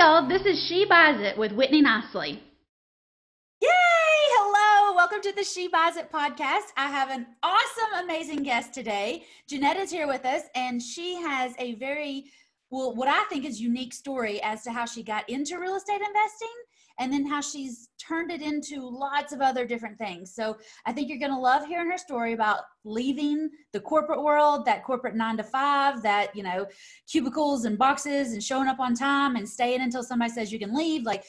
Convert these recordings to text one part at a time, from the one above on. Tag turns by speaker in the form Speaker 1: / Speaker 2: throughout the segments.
Speaker 1: y'all. This is She Buys It with Whitney Nicely.
Speaker 2: Yay! Hello. Welcome to the She Buys It podcast. I have an awesome, amazing guest today. Jeanette is here with us, and she has a very, well, what I think is unique story as to how she got into real estate investing and then how she's turned it into lots of other different things. So I think you're going to love hearing her story about leaving the corporate world, that corporate nine to five, that, you know, cubicles and boxes and showing up on time and staying until somebody says you can leave. Like,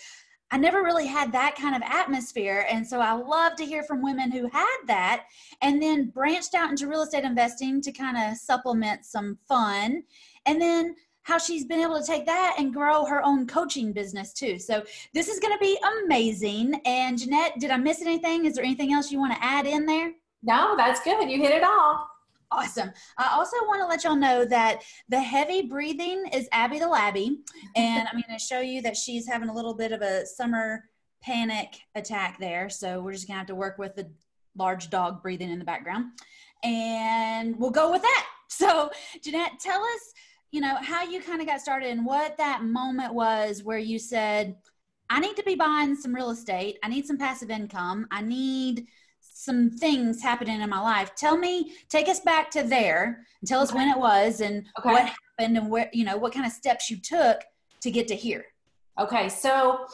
Speaker 2: I never really had that kind of atmosphere. And so I love to hear from women who had that and then branched out into real estate investing to kind of supplement some fun. And then how she's been able to take that and grow her own coaching business too. So this is going to be amazing. And Jeanette, did I miss anything? Is there anything else you want to add in there?
Speaker 3: No, that's good. You hit it all.
Speaker 2: Awesome. I also want to let y'all know that the heavy breathing is Abby the Labby. And I'm going to show you that she's having a little bit of a summer panic attack there. So we're just going to have to work with the large dog breathing in the background. And we'll go with that. So, Jeanette, tell us you know, how you kind of got started and what that moment was where you said, I need to be buying some real estate. I need some passive income. I need some things happening in my life. Tell me, take us back to there and tell us okay. when it was and okay. what happened and where, you know, what kind of steps you took to get to here.
Speaker 3: Okay. So,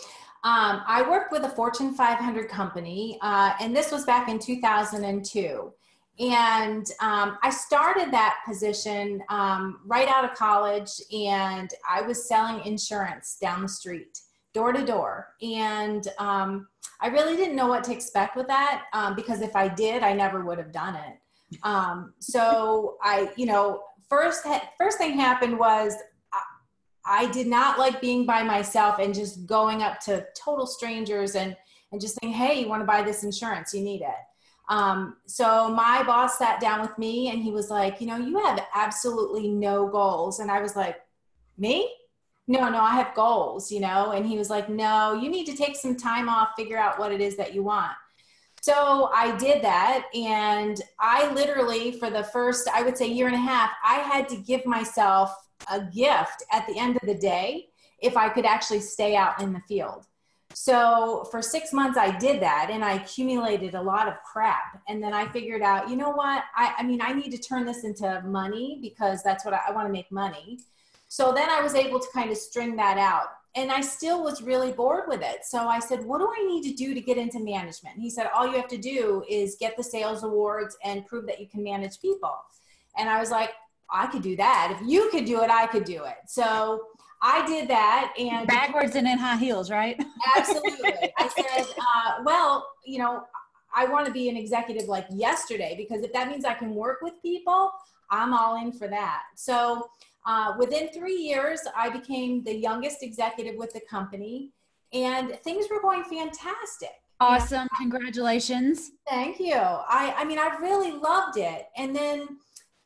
Speaker 3: um, I worked with a Fortune 500 company, uh, and this was back in 2002. And um, I started that position um, right out of college, and I was selling insurance down the street, door to door. And um, I really didn't know what to expect with that um, because if I did, I never would have done it. Um, so I, you know, first first thing happened was I did not like being by myself and just going up to total strangers and and just saying, "Hey, you want to buy this insurance? You need it." Um, so my boss sat down with me and he was like, you know, you have absolutely no goals. And I was like, me? No, no, I have goals, you know? And he was like, no, you need to take some time off, figure out what it is that you want. So I did that. And I literally, for the first, I would say, year and a half, I had to give myself a gift at the end of the day if I could actually stay out in the field. So for six months, I did that and I accumulated a lot of crap. And then I figured out, you know what? I, I mean, I need to turn this into money because that's what I, I want to make money. So then I was able to kind of string that out. And I still was really bored with it. So I said, What do I need to do to get into management? He said, All you have to do is get the sales awards and prove that you can manage people. And I was like, I could do that. If you could do it, I could do it. So I did that and
Speaker 2: backwards and in high heels, right?
Speaker 3: Absolutely. I said, uh, well, you know, I want to be an executive like yesterday because if that means I can work with people, I'm all in for that. So uh, within three years, I became the youngest executive with the company, and things were going fantastic.
Speaker 2: Awesome! Congratulations.
Speaker 3: Thank you. I I mean, I really loved it, and then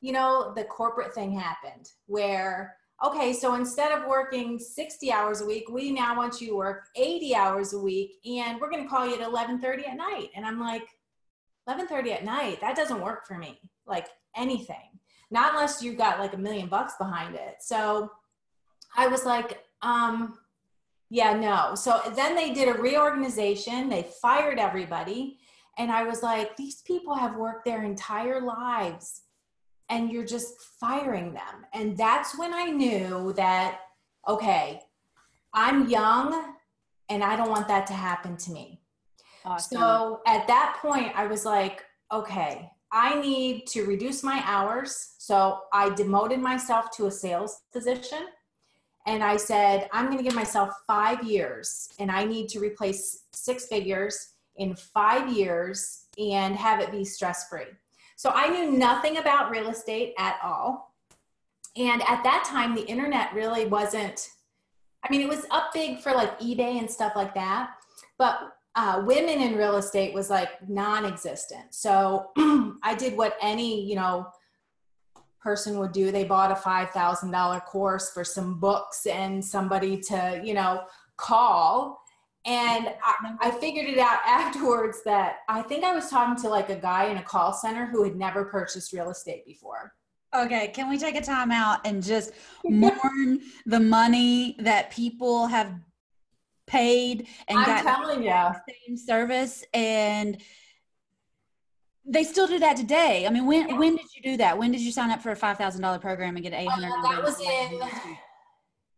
Speaker 3: you know the corporate thing happened where okay, so instead of working 60 hours a week, we now want you to work 80 hours a week and we're going to call you at 11:30 at night. And I'm like, 11:30 at night, that doesn't work for me. Like anything. Not unless you've got like a million bucks behind it. So I was like, um yeah, no. So then they did a reorganization. They fired everybody. And I was like, these people have worked their entire lives and you're just firing them. And that's when I knew that, okay, I'm young and I don't want that to happen to me. Awesome. So at that point, I was like, okay, I need to reduce my hours. So I demoted myself to a sales position. And I said, I'm going to give myself five years and I need to replace six figures in five years and have it be stress free. So I knew nothing about real estate at all. And at that time, the internet really wasn't, I mean, it was up big for like eBay and stuff like that. But uh, women in real estate was like non existent. So I did what any, you know, person would do. They bought a $5,000 course for some books and somebody to, you know, call and I, I, figured it out afterwards that I think I was talking to like a guy in a call center who had never purchased real estate before.
Speaker 4: Okay, can we take a time out and just mourn the money that people have paid and
Speaker 3: I'm
Speaker 4: got the same service and they still do that today. I mean, when when did you do that? When did you sign up for a five thousand dollar program and get eight hundred?
Speaker 3: Uh, that was in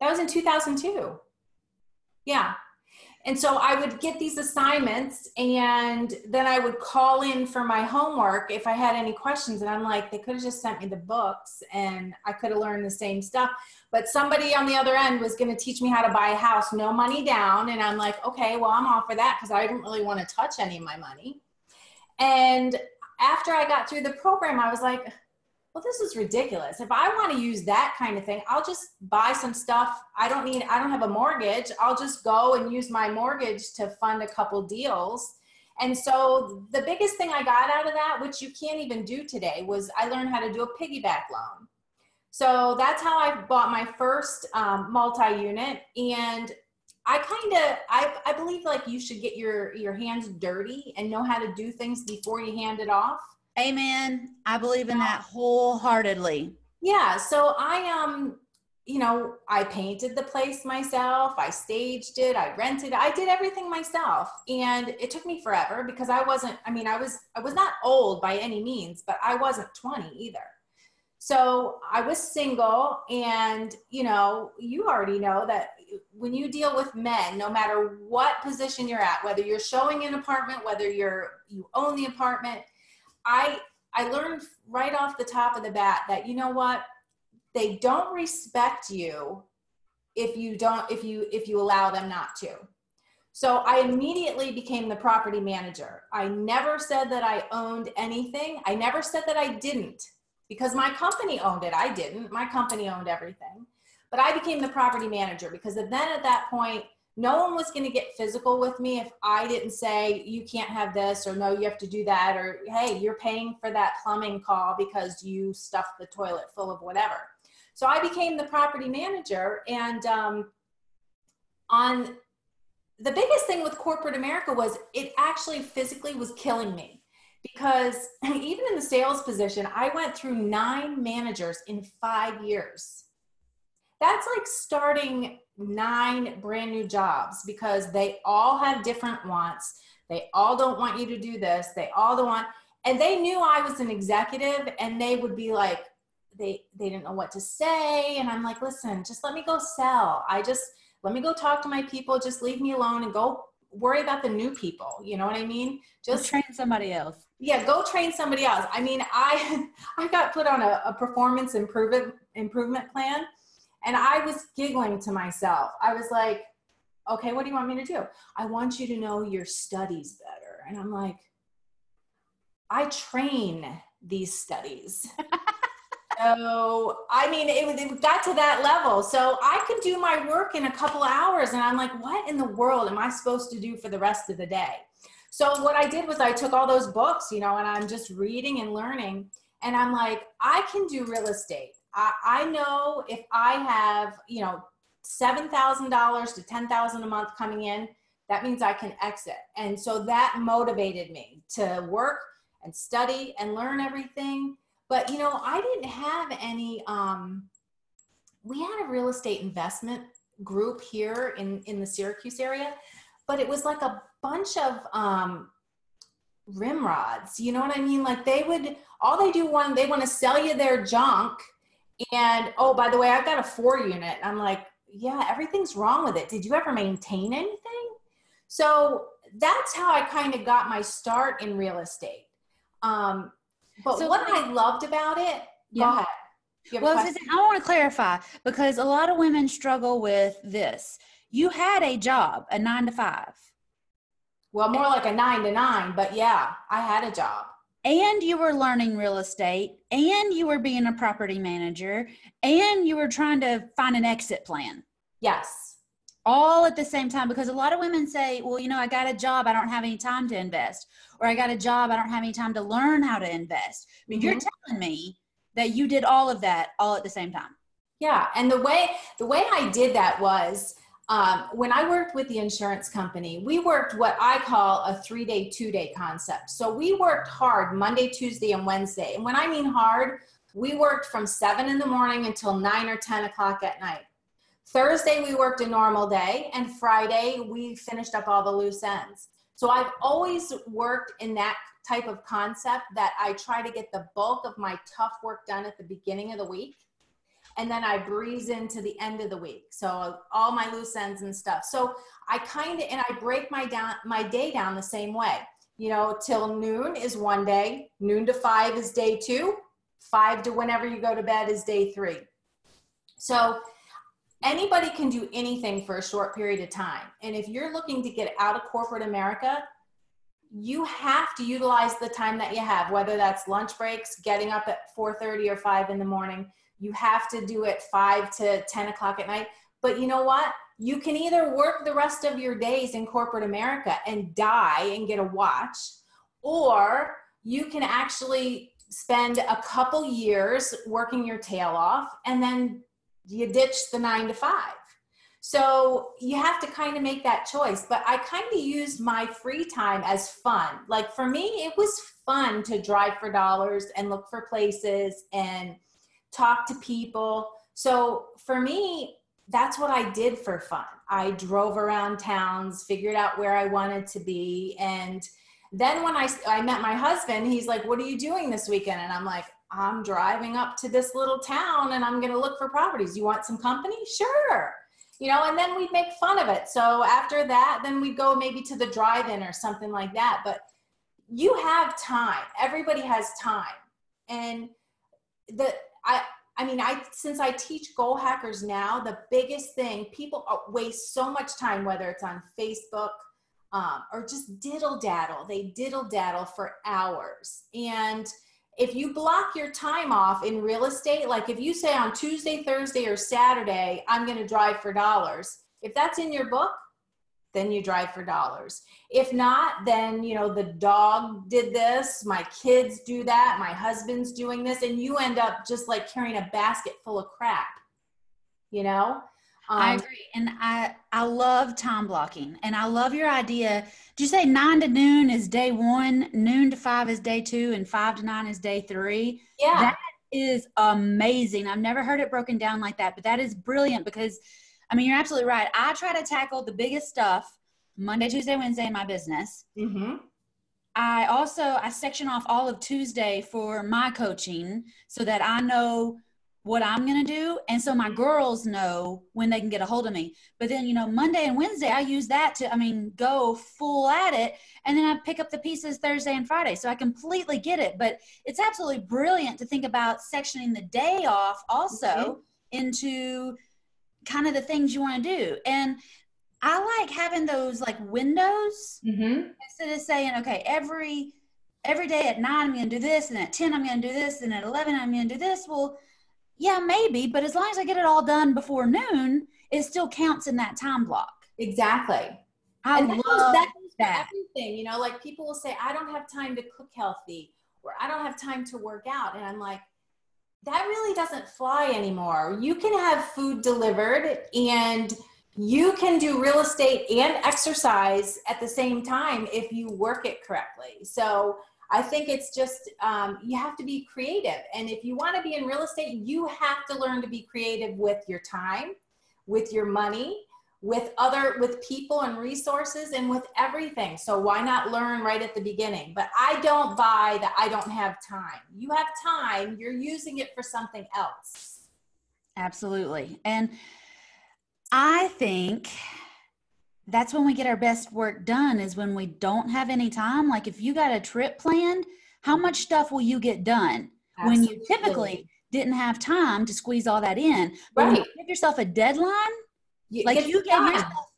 Speaker 3: that was in 2002 yeah and so i would get these assignments and then i would call in for my homework if i had any questions. And i'm like they could have just sent me the books and i could have learned the same stuff. But somebody on the other end was going to teach me how to buy a house no money down. And i'm like okay well i'm all for that because i didn't really want to touch any of my money. And after i got through the program i was like well, this is ridiculous. If I want to use that kind of thing, I'll just buy some stuff. I don't need, I don't have a mortgage. I'll just go and use my mortgage to fund a couple deals. And so the biggest thing I got out of that, which you can't even do today, was I learned how to do a piggyback loan. So that's how I bought my first um, multi-unit. And I kind of, I, I believe like you should get your, your hands dirty and know how to do things before you hand it off.
Speaker 4: Amen. I believe in that wholeheartedly.
Speaker 3: Yeah. So I um, you know, I painted the place myself. I staged it. I rented. It, I did everything myself, and it took me forever because I wasn't. I mean, I was. I was not old by any means, but I wasn't twenty either. So I was single, and you know, you already know that when you deal with men, no matter what position you're at, whether you're showing an apartment, whether you're you own the apartment, I I learned right off the top of the bat that you know what they don't respect you if you don't if you if you allow them not to. So I immediately became the property manager. I never said that I owned anything. I never said that I didn't because my company owned it. I didn't. My company owned everything. But I became the property manager because then at that point no one was going to get physical with me if I didn't say, you can't have this, or no, you have to do that, or hey, you're paying for that plumbing call because you stuffed the toilet full of whatever. So I became the property manager. And um, on the biggest thing with corporate America was it actually physically was killing me because even in the sales position, I went through nine managers in five years. That's like starting nine brand new jobs because they all have different wants. They all don't want you to do this. They all don't want, and they knew I was an executive and they would be like, they, they didn't know what to say. And I'm like, listen, just let me go sell. I just, let me go talk to my people. Just leave me alone and go worry about the new people. You know what I mean?
Speaker 4: Just go train somebody else.
Speaker 3: Yeah, go train somebody else. I mean, I I got put on a, a performance improvement improvement plan and I was giggling to myself. I was like, okay, what do you want me to do? I want you to know your studies better. And I'm like, I train these studies. so, I mean, it, it got to that level. So I could do my work in a couple hours. And I'm like, what in the world am I supposed to do for the rest of the day? So what I did was I took all those books, you know, and I'm just reading and learning. And I'm like, I can do real estate. I, I know if I have, you know, $7,000 to 10,000 a month coming in, that means I can exit. And so that motivated me to work and study and learn everything. But, you know, I didn't have any, um, we had a real estate investment group here in, in the Syracuse area, but it was like a bunch of, um, rim rods. you know what I mean? Like they would, all they do one, they want to sell you their junk and oh, by the way, I've got a four unit. I'm like, yeah, everything's wrong with it. Did you ever maintain anything? So that's how I kind of got my start in real estate. Um, but so what I loved about it, yeah. go ahead.
Speaker 4: Well, I want to clarify because a lot of women struggle with this. You had a job, a nine to five.
Speaker 3: Well, more like a nine to nine, but yeah, I had a job
Speaker 4: and you were learning real estate and you were being a property manager and you were trying to find an exit plan.
Speaker 3: Yes.
Speaker 4: All at the same time because a lot of women say, well, you know, I got a job, I don't have any time to invest, or I got a job, I don't have any time to learn how to invest. But mm-hmm. you're telling me that you did all of that all at the same time.
Speaker 3: Yeah, and the way the way I did that was um, when I worked with the insurance company, we worked what I call a three day, two day concept. So we worked hard Monday, Tuesday, and Wednesday. And when I mean hard, we worked from seven in the morning until nine or 10 o'clock at night. Thursday, we worked a normal day, and Friday, we finished up all the loose ends. So I've always worked in that type of concept that I try to get the bulk of my tough work done at the beginning of the week. And then I breeze into the end of the week. So all my loose ends and stuff. So I kind of, and I break my down, my day down the same way. You know, till noon is one day, noon to five is day two, five to whenever you go to bed is day three. So anybody can do anything for a short period of time. And if you're looking to get out of corporate America, you have to utilize the time that you have, whether that's lunch breaks, getting up at 4:30 or 5 in the morning. You have to do it 5 to 10 o'clock at night. But you know what? You can either work the rest of your days in corporate America and die and get a watch, or you can actually spend a couple years working your tail off and then you ditch the nine to five. So you have to kind of make that choice. But I kind of used my free time as fun. Like for me, it was fun to drive for dollars and look for places and talk to people. So for me, that's what I did for fun. I drove around towns, figured out where I wanted to be. And then when I, I met my husband, he's like, What are you doing this weekend? And I'm like, I'm driving up to this little town and I'm going to look for properties. You want some company? Sure. You know, and then we'd make fun of it. So after that, then we'd go maybe to the drive in or something like that. But you have time. Everybody has time. And the, I, I mean, I since I teach goal hackers now, the biggest thing people waste so much time, whether it's on Facebook um, or just diddle daddle. They diddle daddle for hours, and if you block your time off in real estate, like if you say on Tuesday, Thursday, or Saturday, I'm going to drive for dollars, if that's in your book, then you drive for dollars. If not, then you know the dog did this, my kids do that, my husband's doing this, and you end up just like carrying a basket full of crap. You know,
Speaker 2: um, I agree. And I, I love time blocking and I love your idea. Did you say nine to noon is day one, noon to five is day two, and five to nine is day three?
Speaker 3: Yeah.
Speaker 2: That is amazing. I've never heard it broken down like that, but that is brilliant because I mean, you're absolutely right. I try to tackle the biggest stuff Monday, Tuesday, Wednesday in my business. Mm-hmm. I also I section off all of Tuesday for my coaching so that I know what I'm going to do. And so my girls know when they can get a hold of me. But then, you know, Monday and Wednesday, I use that to, I mean, go full at it. And then I pick up the pieces Thursday and Friday. So I completely get it. But it's absolutely brilliant to think about sectioning the day off also mm-hmm. into kind of the things you want to do. And I like having those like windows mm-hmm. instead of saying, okay, every, every day at nine, I'm going to do this. And at 10, I'm going to do this. And at 11, I'm going to do this. Well, yeah, maybe, but as long as I get it all done before noon, it still counts in that time block.
Speaker 3: Exactly.
Speaker 2: I and love that. that.
Speaker 3: everything, you know, like people will say, I don't have time to cook healthy or I don't have time to work out. And I'm like, that really doesn't fly anymore. You can have food delivered and you can do real estate and exercise at the same time if you work it correctly. So I think it's just um, you have to be creative. And if you want to be in real estate, you have to learn to be creative with your time, with your money, with other with people and resources and with everything. So why not learn right at the beginning? But I don't buy that I don't have time. You have time, you're using it for something else.
Speaker 2: Absolutely. And I think that's when we get our best work done is when we don't have any time like if you got a trip planned how much stuff will you get done Absolutely. when you typically didn't have time to squeeze all that in but right. you give yourself a deadline you, like you gave yourself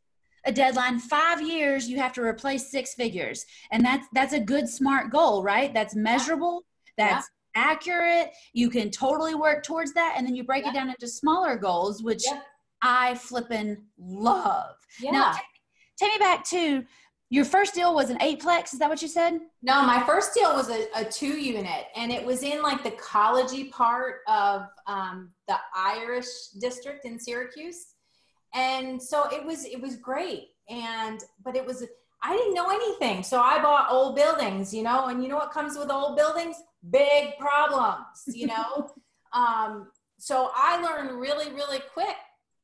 Speaker 2: a deadline five years you have to replace six figures and that's that's a good smart goal right that's measurable that's yeah. accurate you can totally work towards that and then you break yeah. it down into smaller goals which yeah. i flippin' love
Speaker 3: yeah. now
Speaker 2: take me back to your first deal was an eightplex. Is that what you said?
Speaker 3: No, my first deal was a, a two unit, and it was in like the collegey part of um, the Irish district in Syracuse, and so it was it was great. And but it was I didn't know anything, so I bought old buildings, you know. And you know what comes with old buildings? Big problems, you know. um, so I learned really, really quick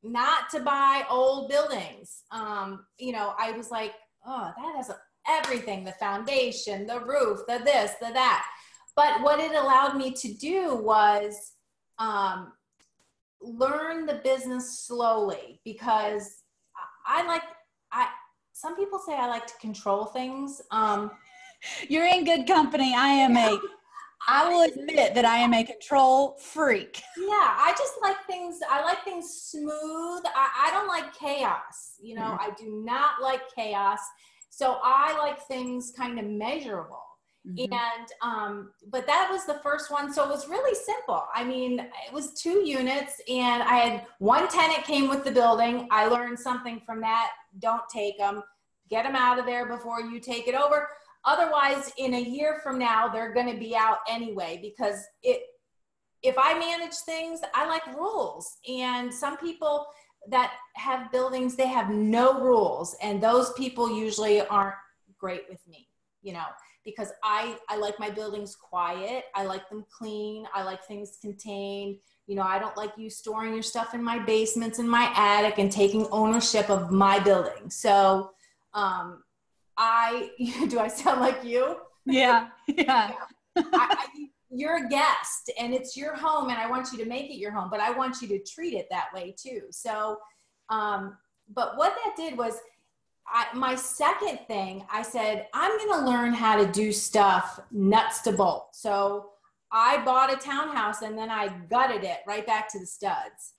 Speaker 3: not to buy old buildings. Um, you know, I was like, oh, that has everything the foundation, the roof, the this, the that. But what it allowed me to do was um, learn the business slowly because I like, I, some people say I like to control things. Um,
Speaker 2: You're in good company. I am a I will admit that I am a control freak.
Speaker 3: Yeah, I just like things, I like things smooth. I, I don't like chaos. You know, mm-hmm. I do not like chaos. So I like things kind of measurable. Mm-hmm. And, um, but that was the first one. So it was really simple. I mean, it was two units and I had one tenant came with the building. I learned something from that. Don't take them, get them out of there before you take it over Otherwise, in a year from now, they're going to be out anyway because it. If I manage things, I like rules, and some people that have buildings they have no rules, and those people usually aren't great with me. You know, because I I like my buildings quiet. I like them clean. I like things contained. You know, I don't like you storing your stuff in my basements in my attic and taking ownership of my building. So, um, I do I sound like you?
Speaker 2: Yeah, yeah.
Speaker 3: I, I, you're a guest and it's your home and I want you to make it your home, but I want you to treat it that way too. So, um, but what that did was I, my second thing, I said, I'm going to learn how to do stuff nuts to bolt. So I bought a townhouse and then I gutted it right back to the studs.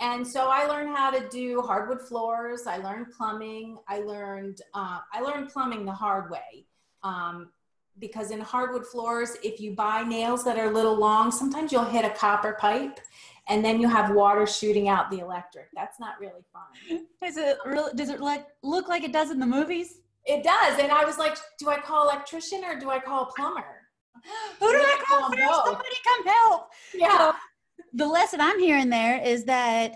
Speaker 3: And so I learned how to do hardwood floors. I learned plumbing. I learned uh, I learned plumbing the hard way. Um, because in hardwood floors, if you buy nails that are a little long, sometimes you'll hit a copper pipe and then you have water shooting out the electric. That's not really fun.
Speaker 2: Is it really, does it like look like it does in the movies?
Speaker 3: It does. And I was like, do I call electrician or do I call plumber?
Speaker 2: Who do I call first? Somebody come help. Yeah the lesson I'm hearing there is that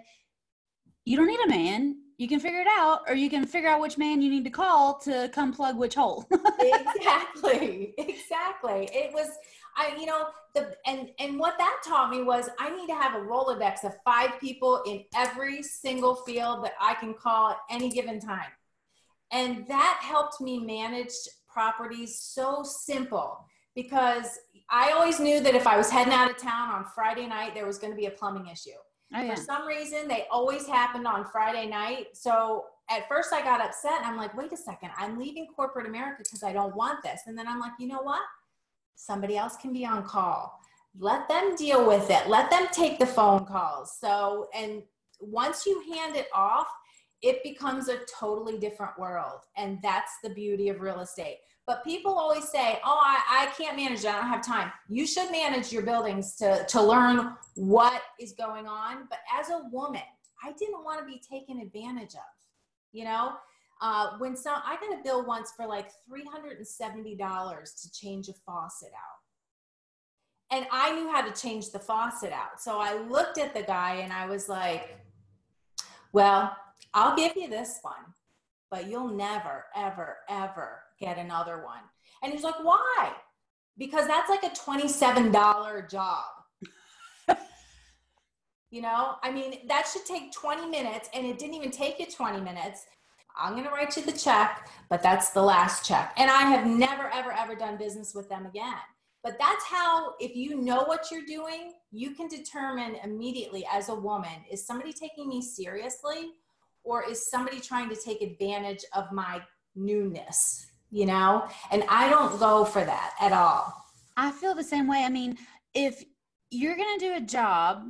Speaker 2: you don't need a man. You can figure it out, or you can figure out which man you need to call to come plug which hole.
Speaker 3: exactly, exactly. It was, I, you know, the and and what that taught me was I need to have a rolodex of five people in every single field that I can call at any given time, and that helped me manage properties so simple because I always knew that if I was heading out of town on Friday night, there was going to be a plumbing issue. Oh, yeah. For some reason, they always happened on Friday night. So at first, I got upset. And I'm like, wait a second, I'm leaving corporate America because I don't want this. And then I'm like, you know what? Somebody else can be on call. Let them deal with it. Let them take the phone calls. So, and once you hand it off, it becomes a totally different world. And that's the beauty of real estate. But people always say, oh, I, I can't manage it. I don't have time. You should manage your buildings to, to learn what is going on. But as a woman, I didn't want to be taken advantage of. You know, uh, when some, I got a bill once for like $370 to change a faucet out. And I knew how to change the faucet out. So I looked at the guy and I was like, well, I'll give you this one, but you'll never, ever, ever get another one. And he's like, why? Because that's like a $27 job. you know, I mean, that should take 20 minutes and it didn't even take you 20 minutes. I'm going to write you the check, but that's the last check. And I have never, ever, ever done business with them again. But that's how, if you know what you're doing, you can determine immediately as a woman is somebody taking me seriously or is somebody trying to take advantage of my newness? you know? And I don't go for that at all.
Speaker 2: I feel the same way. I mean, if you're going to do a job,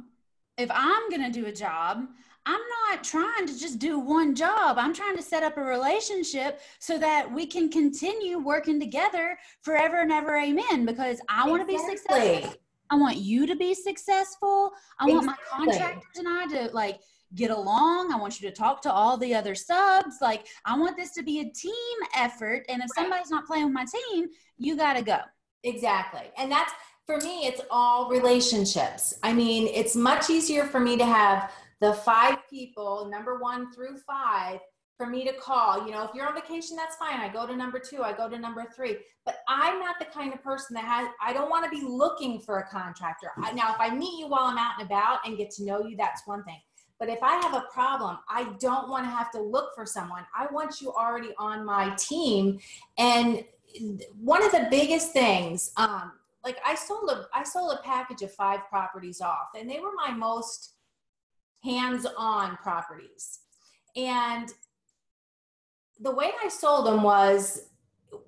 Speaker 2: if I'm going to do a job, I'm not trying to just do one job. I'm trying to set up a relationship so that we can continue working together forever and ever. Amen. Because I want to be successful. I want you to be successful. I exactly. want my contractors and I to like get along. I want you to talk to all the other subs. Like, I want this to be a team effort. And if right. somebody's not playing with my team, you got to go.
Speaker 3: Exactly. And that's for me, it's all relationships. I mean, it's much easier for me to have the five people, number one through five, for me to call. You know, if you're on vacation, that's fine. I go to number two, I go to number three. But I'm not the kind of person that has, I don't want to be looking for a contractor. I, now, if I meet you while I'm out and about and get to know you, that's one thing. But if I have a problem, I don't want to have to look for someone. I want you already on my team. And one of the biggest things, um, like I sold a I sold a package of five properties off, and they were my most hands-on properties. And the way I sold them was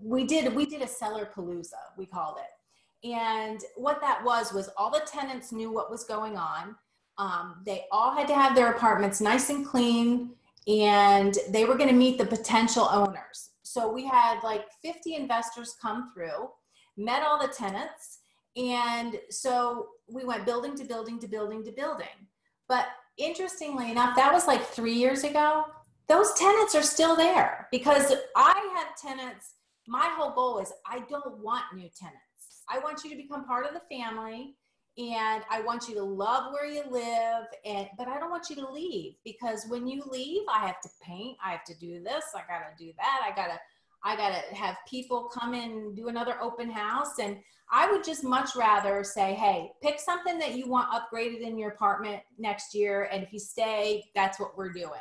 Speaker 3: we did we did a seller palooza, we called it. And what that was was all the tenants knew what was going on. Um, they all had to have their apartments nice and clean, and they were going to meet the potential owners. So we had like 50 investors come through, met all the tenants, and so we went building to building to building to building. But interestingly enough, that was like three years ago. Those tenants are still there because I have tenants. My whole goal is I don't want new tenants. I want you to become part of the family and I want you to love where you live and but I don't want you to leave because when you leave I have to paint, I have to do this, I got to do that, I got to I got to have people come in do another open house and I would just much rather say, "Hey, pick something that you want upgraded in your apartment next year and if you stay, that's what we're doing."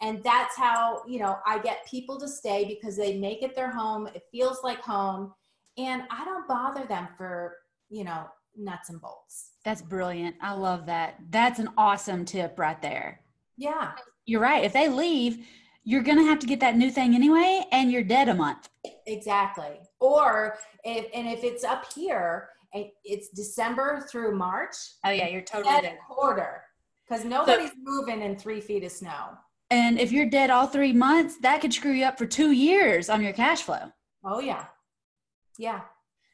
Speaker 3: And that's how, you know, I get people to stay because they make it their home, it feels like home, and I don't bother them for, you know, nuts and bolts.
Speaker 2: That's brilliant. I love that. That's an awesome tip right there.
Speaker 3: Yeah.
Speaker 2: You're right. If they leave, you're going to have to get that new thing anyway, and you're dead a month.
Speaker 3: Exactly. Or if, and if it's up here, eh, it's December through March.
Speaker 2: Oh yeah, you're totally dead.
Speaker 3: Quarter, because nobody's so, moving in three feet of snow.
Speaker 2: And if you're dead all three months, that could screw you up for two years on your cash flow.
Speaker 3: Oh yeah, yeah.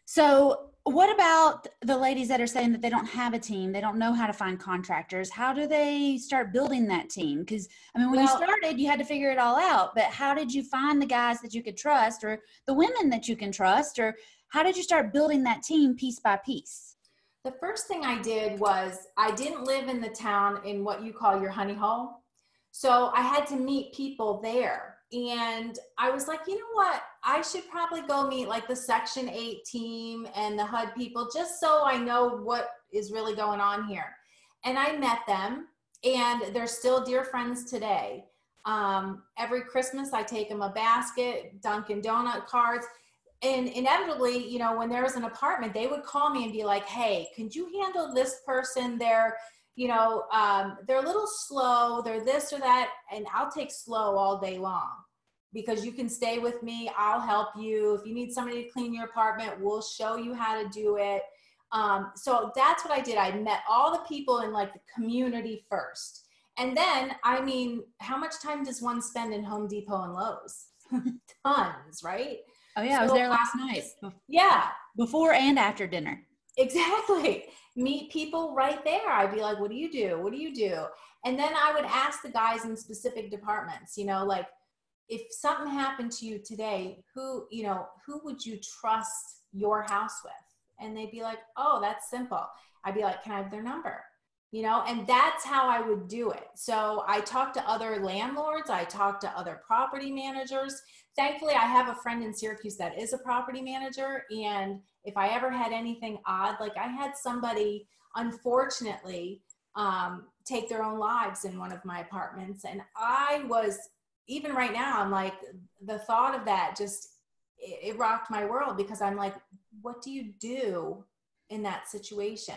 Speaker 2: So what about the ladies that are saying that they don't have a team they don't know how to find contractors? How do they start building that team? Because i mean when well, you started you had to figure it all out but how did you find the guys that you could trust or the women that you can trust or how did you start building that team piece by piece?
Speaker 3: The first thing i did was i didn't live in the town in what you call your honey hole. So i had to meet people there and I was like, you know what? I should probably go meet like the Section 8 team and the HUD people just so I know what is really going on here. And I met them, and they're still dear friends today. Um, every Christmas, I take them a basket, Dunkin' Donut cards. And inevitably, you know, when there was an apartment, they would call me and be like, hey, could you handle this person? They're you know, um, they're a little slow, they're this or that, and I'll take slow all day long because you can stay with me. I'll help you. If you need somebody to clean your apartment, we'll show you how to do it. Um, so that's what I did. I met all the people in like the community first. And then, I mean, how much time does one spend in Home Depot and Lowe's? Tons, right?
Speaker 2: Oh, yeah. So I was there last I, night.
Speaker 3: Yeah.
Speaker 2: Before and after dinner.
Speaker 3: Exactly. Meet people right there. I'd be like, what do you do? What do you do? And then I would ask the guys in specific departments, you know, like if something happened to you today, who, you know, who would you trust your house with? And they'd be like, oh, that's simple. I'd be like, can I have their number? You know, and that's how I would do it. So I talked to other landlords, I talked to other property managers. Thankfully, I have a friend in Syracuse that is a property manager. And if I ever had anything odd, like I had somebody, unfortunately, um, take their own lives in one of my apartments. And I was, even right now, I'm like, the thought of that just, it, it rocked my world because I'm like, what do you do in that situation?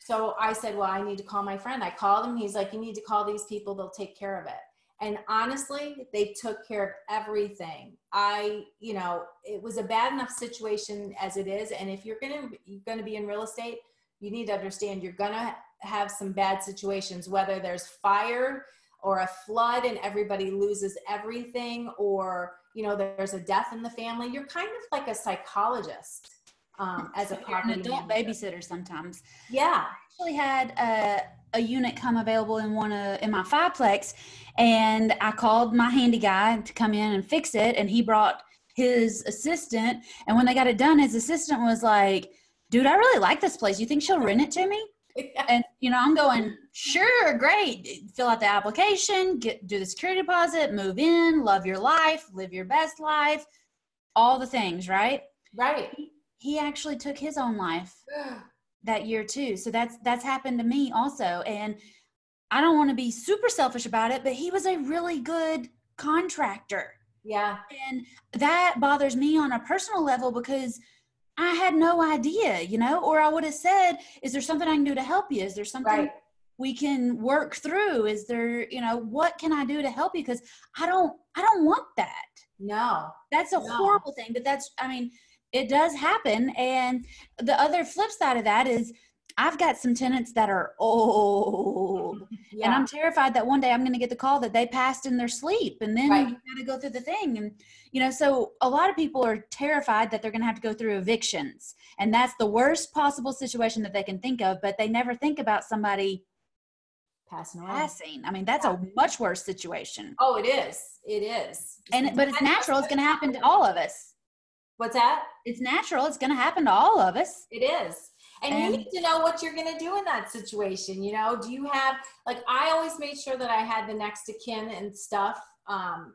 Speaker 3: So I said, well, I need to call my friend. I called him. He's like, you need to call these people. They'll take care of it. And honestly, they took care of everything. I, you know, it was a bad enough situation as it is. And if you're gonna you're gonna be in real estate, you need to understand you're gonna have some bad situations, whether there's fire or a flood and everybody loses everything, or you know, there's a death in the family. You're kind of like a psychologist um, as a
Speaker 2: an adult manager. babysitter sometimes.
Speaker 3: Yeah,
Speaker 2: I actually had a, a unit come available in one of in my fiveplex, and I called my handy guy to come in and fix it, and he brought his assistant. And when they got it done, his assistant was like, "Dude, I really like this place. You think she'll rent it to me?" Yeah. And you know, I'm going, sure, great. Fill out the application, get do the security deposit, move in, love your life, live your best life, all the things, right?
Speaker 3: Right.
Speaker 2: He, he actually took his own life that year too. So that's that's happened to me also. And I don't want to be super selfish about it, but he was a really good contractor.
Speaker 3: Yeah.
Speaker 2: And that bothers me on a personal level because I had no idea, you know, or I would have said, is there something I can do to help you? Is there something right. we can work through? Is there, you know, what can I do to help you? Because I don't, I don't want that.
Speaker 3: No.
Speaker 2: That's a
Speaker 3: no.
Speaker 2: horrible thing. But that's, I mean, it does happen. And the other flip side of that is I've got some tenants that are old, yeah. and I'm terrified that one day I'm going to get the call that they passed in their sleep, and then right. you got to go through the thing. And you know, so a lot of people are terrified that they're going to have to go through evictions, and that's the worst possible situation that they can think of. But they never think about somebody
Speaker 3: passing
Speaker 2: away. Passing. I mean, that's yeah. a much worse situation.
Speaker 3: Oh, it is. It is.
Speaker 2: And but it's natural. It's going to happen to all of us.
Speaker 3: What's that?
Speaker 2: It's natural. It's going to happen to all of us.
Speaker 3: It is and, and you need to know what you're going to do in that situation you know? Do you have like i always made sure that i had the next of kin and stuff um,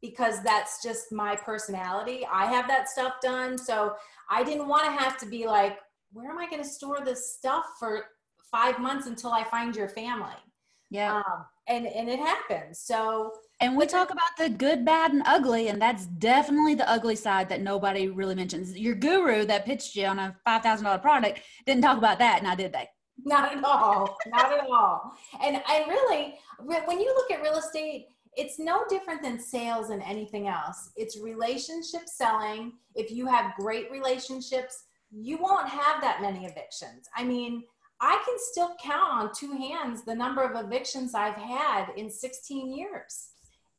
Speaker 3: because that's just my personality. I have that stuff done so i didn't want to have to be like where am i going to store this stuff for five months until i find your family?
Speaker 2: Yeah.
Speaker 3: Um, and and it happens. So
Speaker 2: and we talk about the good, bad, and ugly, and that's definitely the ugly side that nobody really mentions. Your guru that pitched you on a five thousand dollar product didn't talk about that, now did they?
Speaker 3: Not at all. Not at all. And I really, when you look at real estate, it's no different than sales and anything else. It's relationship selling. If you have great relationships, you won't have that many evictions. I mean, I can still count on two hands the number of evictions I've had in 16 years.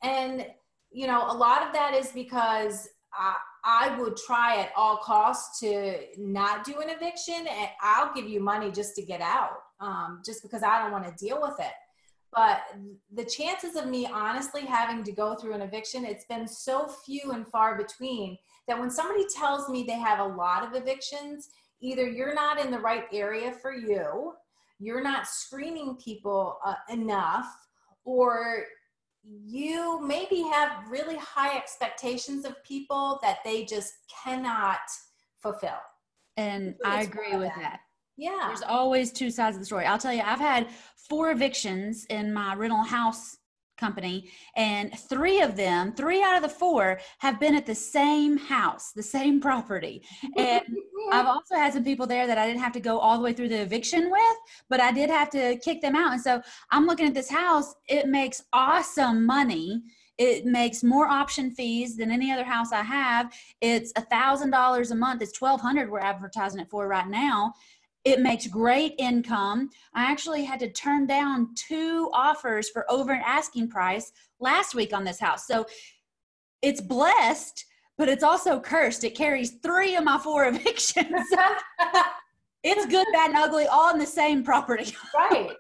Speaker 3: And, you know, a lot of that is because I, I would try at all costs to not do an eviction and I'll give you money just to get out, um, just because I don't want to deal with it. But the chances of me honestly having to go through an eviction, it's been so few and far between that when somebody tells me they have a lot of evictions, either you're not in the right area for you, you're not screening people uh, enough, or you maybe have really high expectations of people that they just cannot fulfill.
Speaker 2: And I agree with that. that.
Speaker 3: Yeah.
Speaker 2: There's always two sides of the story. I'll tell you, I've had four evictions in my rental house company and three of them three out of the four have been at the same house the same property. And i've also had some people there that i didn't have to go all the way through the eviction with but i did have to kick them out. And so i'm looking at this house it makes awesome money. It makes more option fees than any other house i have. It's a thousand dollars a month. It's twelve hundred we're advertising it for right now it makes great income. I actually had to turn down two offers for over an asking price last week on this house. So it's blessed, but it's also cursed. It carries three of my four evictions. it's good, bad, and ugly all in the same property.
Speaker 3: right.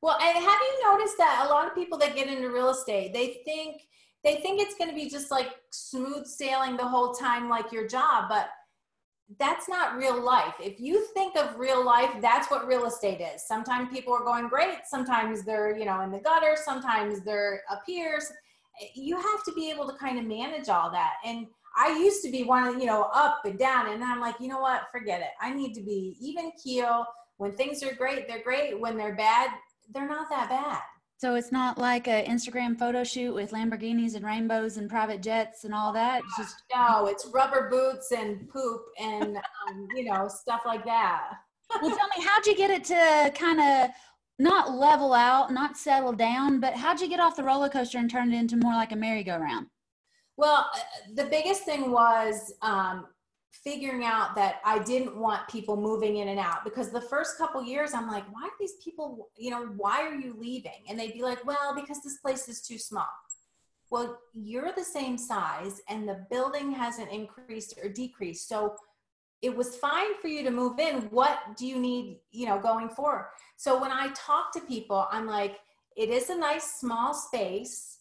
Speaker 3: Well, and have you noticed that a lot of people that get into real estate, they think they think it's going to be just like smooth sailing the whole time like your job, but that's not real life. If you think of real life, that's what real estate is. Sometimes people are going great, sometimes they're, you know, in the gutter, sometimes they're up here. You have to be able to kind of manage all that. And I used to be one of, you know, up and down. And I'm like, you know what? Forget it. I need to be even keel. When things are great, they're great. When they're bad, they're not that bad.
Speaker 2: So it's not like an Instagram photo shoot with Lamborghinis and rainbows and private jets and all that. It's just
Speaker 3: no, it's rubber boots and poop and um, you know stuff like that.
Speaker 2: well, tell me, how'd you get it to kind of not level out, not settle down, but how'd you get off the roller coaster and turn it into more like a merry-go-round?
Speaker 3: Well, uh, the biggest thing was um, figuring out that I didn't want people moving in and out because the first couple years I'm like, why are these people, you know, why are you leaving? And they'd be like, well, because this place is too small. Well, you're the same size and the building hasn't increased or decreased. So it was fine for you to move in. What do you need, you know, going forward? So when I talk to people, I'm like, it is a nice small space.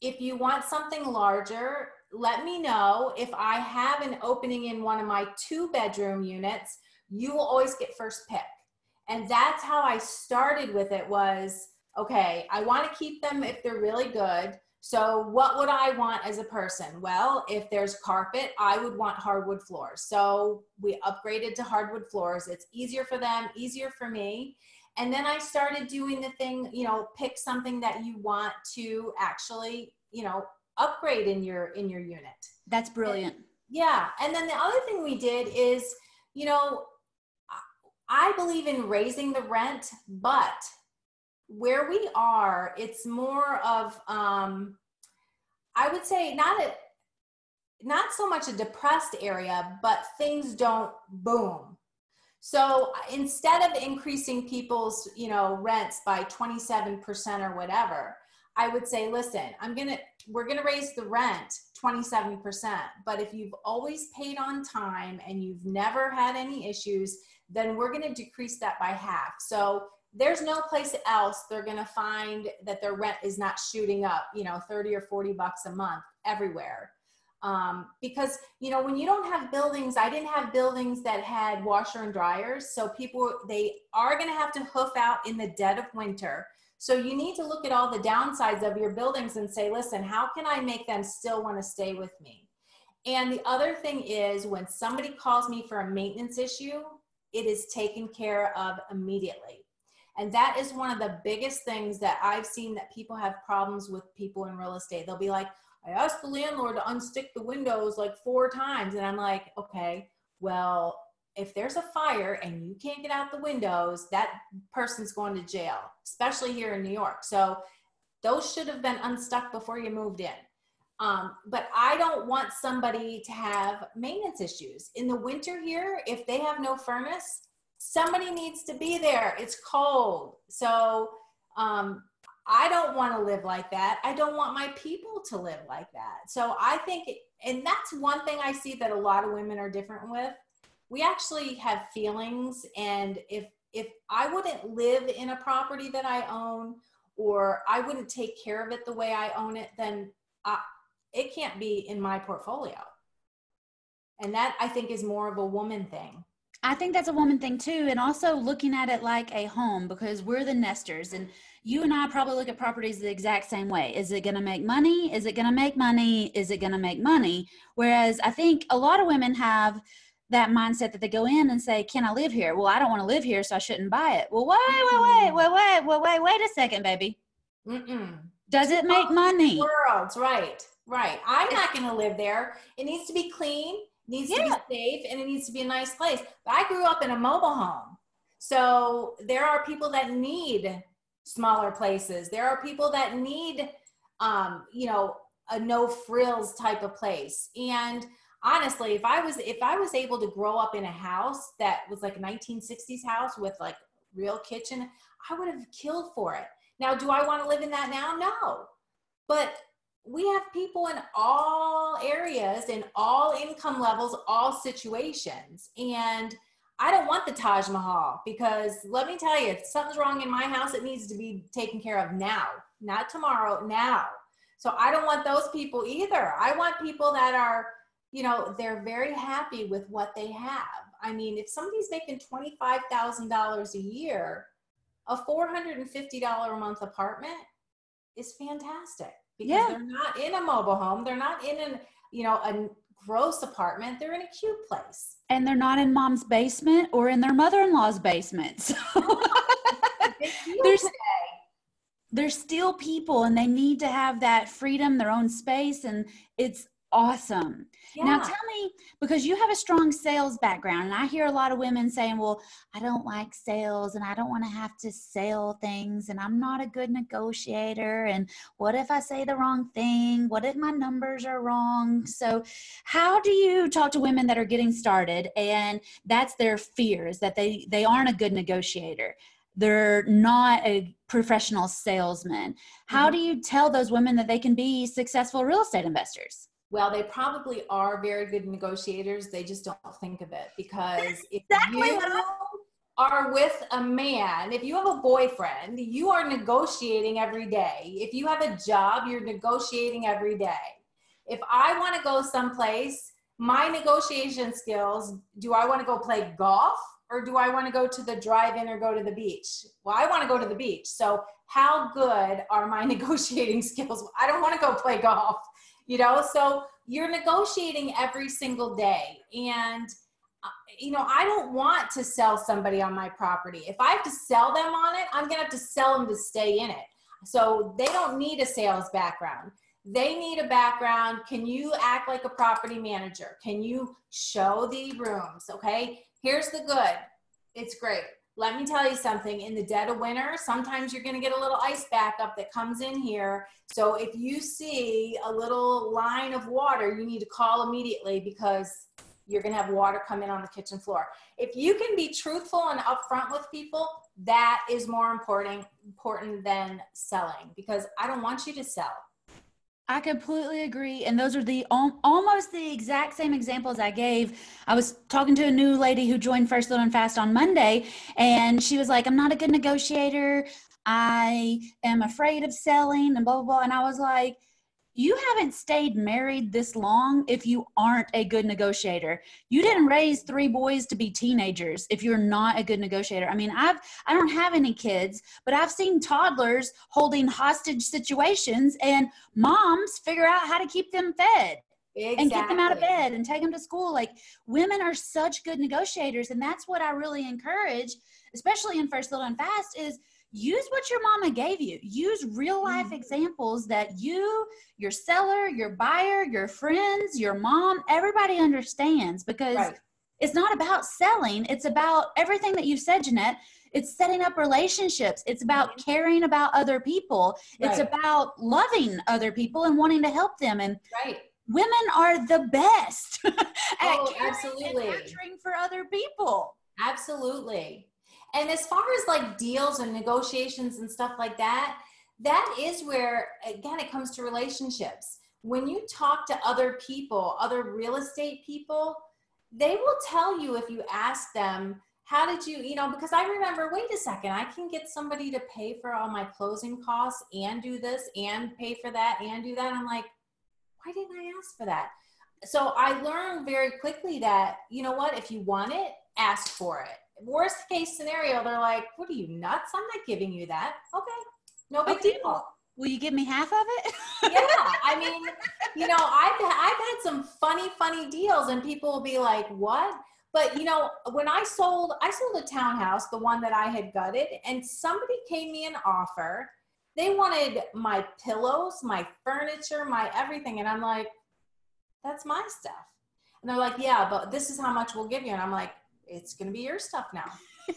Speaker 3: If you want something larger, let me know if I have an opening in one of my two bedroom units. You will always get first pick. And that's how I started with it was, okay, I want to keep them if they're really good. So what would I want as a person? Well, if there's carpet, I would want hardwood floors. So we upgraded to hardwood floors. It's easier for them, easier for me. And then I started doing the thing, you know, pick something that you want to actually, you know, upgrade in your in your unit.
Speaker 2: That's brilliant.
Speaker 3: And, yeah. And then the other thing we did is, you know, I believe in raising the rent, but where we are, it's more of, um, I would say, not a, not so much a depressed area, but things don't boom. So instead of increasing people's, you know, rents by 27% or whatever, I would say, listen, I'm going to, we're going to raise the rent 27%. But if you've always paid on time and you've never had any issues, then we're going to decrease that by half. So there's no place else they're going to find that their rent is not shooting up, you know, 30 or 40 bucks a month everywhere. Um, because, you know, when you don't have buildings, I didn't have buildings that had washer and dryers. So people, they are going to have to hoof out in the dead of winter. So you need to look at all the downsides of your buildings and say, listen, how can I make them still want to stay with me? And the other thing is when somebody calls me for a maintenance issue, it is taken care of immediately. And that is one of the biggest things that I've seen that people have problems with people in real estate. They'll be like, I asked the landlord to unstick the windows like four times. And I'm like, okay, well, if there's a fire and you can't get out the windows, that person's going to jail, especially here in New York. So those should have been unstuck before you moved in. Um, but I don't want somebody to have maintenance issues. In the winter here, if they have no furnace, somebody needs to be there. It's cold. So um, I don't want to live like that. I don't want my people to live like that. So I think, and that's one thing I see that a lot of women are different with. We actually have feelings, and if if I wouldn't live in a property that I own, or I wouldn't take care of it the way I own it, then I, it can't be in my portfolio. And that I think is more of a woman thing.
Speaker 2: I think that's a woman thing too. And also looking at it like a home because we're the nesters and you and I probably look at properties the exact same way. Is it going to make money? Is it going to make money? Is it going to make money? Whereas I think a lot of women have that mindset that they go in and say, Can I live here? Well, I don't want to live here, so I shouldn't buy it. Well, wait, wait, wait, wait, wait, wait, wait, wait a second, baby. Mm-mm. Does it make money?
Speaker 3: Worlds, right. Right. I'm not going to live there. It needs to be clean, needs yeah. to be safe, and it needs to be a nice place. But I grew up in a mobile home. So there are people that need smaller places. There are people that need, um, you know, a no frills type of place. And honestly, if I was if I was able to grow up in a house that was like a 1960s house with like real kitchen, I would have killed for it. Now, do I want to live in that now? No. But we have people in all areas, in all income levels, all situations. And I don't want the Taj Mahal because let me tell you, if something's wrong in my house, it needs to be taken care of now, not tomorrow, now. So I don't want those people either. I want people that are, you know, they're very happy with what they have. I mean, if somebody's making $25,000 a year, a $450 a month apartment is fantastic because yeah. they're not in a mobile home. They're not in an, you know, a gross apartment. They're in a cute place.
Speaker 2: And they're not in mom's basement or in their mother-in-law's basement. So there's, there's still people and they need to have that freedom, their own space. And it's awesome. Yeah. Now tell me, because you have a strong sales background, and I hear a lot of women saying, Well, I don't like sales and I don't want to have to sell things, and I'm not a good negotiator. And what if I say the wrong thing? What if my numbers are wrong? So, how do you talk to women that are getting started and that's their fears that they, they aren't a good negotiator? they're not a professional salesman. How mm-hmm. do you tell those women that they can be successful real estate investors?
Speaker 3: Well, they probably are very good negotiators. They just don't think of it because if
Speaker 2: exactly
Speaker 3: you are with a man, if you have a boyfriend, you are negotiating every day. If you have a job, you're negotiating every day. If I want to go someplace, my negotiation skills, do I want to go play golf or do I want to go to the drive-in or go to the beach? Well, I want to go to the beach. So how good are my negotiating skills? I don't want to go play golf, you know? So you're negotiating every single day. And, uh, you know, I don't want to sell somebody on my property. If I have to sell them on it, I'm going to have to sell them to stay in it. So they don't need a sales background. They need a background. Can you act like a property manager? Can you show the rooms? Okay. Here's the good. It's great. Let me tell you something in the dead of winter, sometimes you're going to get a little ice backup that comes in here. So if you see a little line of water, you need to call immediately because you're going to have water come in on the kitchen floor. If you can be truthful and upfront with people, that is more important important than selling because I don't want you to sell.
Speaker 2: I completely agree. And those are the almost the exact same examples I gave. I was talking to a new lady who joined First Deal Done Fast on Monday, and she was like, I'm not a good negotiator. I am afraid of selling and blah, blah, blah. And I was like, you haven't stayed married this long if you aren't a good negotiator you didn't raise three boys to be teenagers if you're not a good negotiator i mean i've i don't have any kids but i've seen toddlers holding hostage situations and moms figure out how to keep them fed Exactly. and get them out of bed and take them to school. Like women are such good negotiators, and that's what I really encourage, especially in First Deal Done Fast, is use what your mama gave you. Use real life mm-hmm. examples that you, your seller, your buyer, your friends, your mom, everybody understands because right. it's not about selling. It's about everything that you said, Jeanette. It's setting up relationships. It's about mm-hmm. caring about other people. Right. It's about loving other people and wanting to help them. And
Speaker 3: right.
Speaker 2: women are the best at
Speaker 3: oh, caring absolutely.
Speaker 2: and nurturing for other people.
Speaker 3: Absolutely. And as far as like deals and negotiations and stuff like that, that is where, again, it comes to relationships. When you talk to other people, other real estate people, they will tell you if you ask them, how did you, you know, because I remember, wait a second, I can get somebody to pay for all my closing costs and do this and pay for that and do that. I'm like, why didn't I ask for that? So I learned very quickly that, you know what, if you want it, ask for it worst case scenario, they're like, what are you nuts? I'm not giving you that. Okay. No oh, big okay. deal.
Speaker 2: Will you give me half of it?
Speaker 3: yeah. I mean, you know, I've, I've had some funny, funny deals and people will be like, what? But you know, when I sold, I sold a townhouse, the one that I had gutted, and somebody came me an offer. They wanted my pillows, my furniture, my everything. And I'm like, that's my stuff. And they're like, yeah, but this is how much we'll give you. And I'm like, it's going to be your stuff now.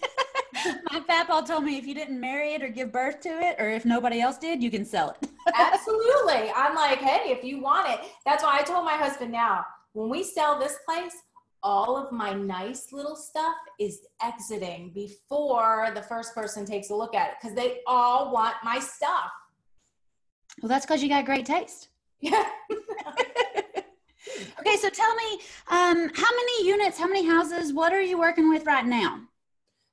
Speaker 2: My papa told me if you didn't marry it or give birth to it, or if nobody else did, you can sell it.
Speaker 3: Absolutely. I'm like, hey, if you want it. That's why I told my husband now, when we sell this place, all of my nice little stuff is exiting before the first person takes a look at it because they all want my stuff.
Speaker 2: Well, that's because you got great taste.
Speaker 3: Yeah.
Speaker 2: Okay, so tell me, um, how many units, how many houses, what are you working with right now?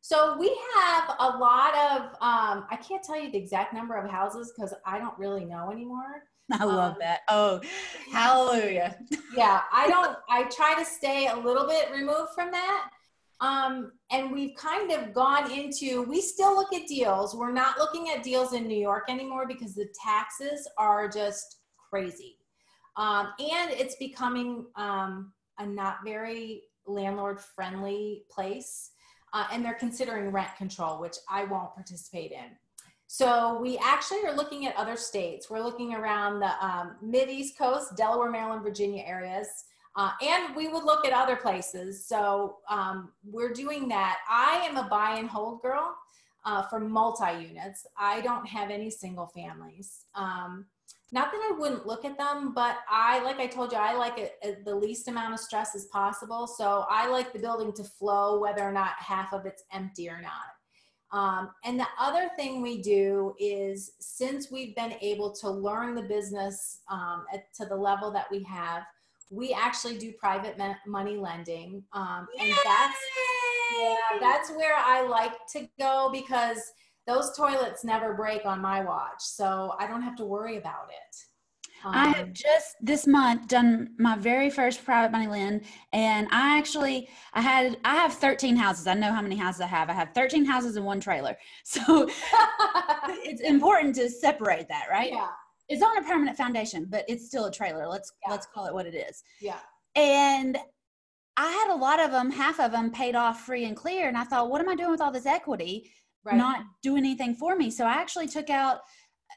Speaker 3: So we have a lot of, um, I can't tell you the exact number of houses because I don't really know anymore.
Speaker 2: I love um, that. Oh, hallelujah.
Speaker 3: yeah, I don't, I try to stay a little bit removed from that. Um, and we've kind of gone into, we still look at deals. We're not looking at deals in New York anymore because the taxes are just crazy. Um, and it's becoming um, a not very landlord friendly place. Uh, and they're considering rent control, which I won't participate in. So we actually are looking at other states. We're looking around the um, mid East Coast, Delaware, Maryland, Virginia areas. Uh, and we would look at other places. So um, we're doing that. I am a buy and hold girl uh, for multi units. I don't have any single families. Um, not that I wouldn't look at them, but I, like I told you, I like it the least amount of stress as possible. So I like the building to flow, whether or not half of it's empty or not. Um, and the other thing we do is since we've been able to learn the business um, at, to the level that we have, we actually do private money lending. Um, and that's, yeah, that's where I like to go because those toilets never break on my watch, so I don't have to worry about it.
Speaker 2: Um, I have just this month done my very first private money lend, and I actually I had I have 13 houses. I know how many houses I have. I have 13 houses and one trailer. So it's important to separate that, right?
Speaker 3: Yeah.
Speaker 2: It's on a permanent foundation, but it's still a trailer. Let's yeah. let's call it what it is.
Speaker 3: Yeah.
Speaker 2: And I had a lot of them, half of them paid off free and clear, and I thought, what am I doing with all this equity? Right. Not doing anything for me. So I actually took out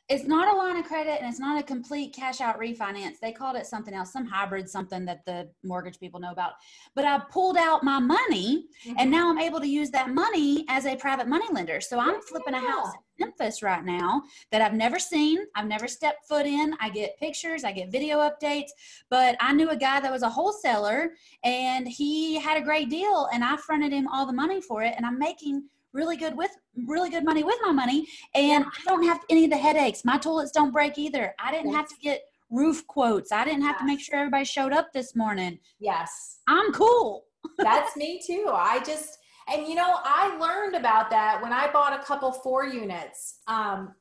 Speaker 2: it's not a line of credit and it's not a complete cash out refinance. They called it something else, some hybrid something that the mortgage people know about. But I pulled out my money mm-hmm. and now I'm able to use that money as a private money lender. So I'm flipping a house in Memphis right now that I've never seen. I've never stepped foot in. I get pictures, I get video updates, but I knew a guy that was a wholesaler and he had a great deal and I fronted him all the money for it and I'm making really good with really good money with my money and I don't have any of the headaches. My toilets don't break either. I didn't yes. have to get roof quotes. I didn't have yes. to make sure everybody showed up this morning.
Speaker 3: Yes.
Speaker 2: I'm cool.
Speaker 3: That's me too. I just and you know, I learned about that when I bought a couple four units. Um,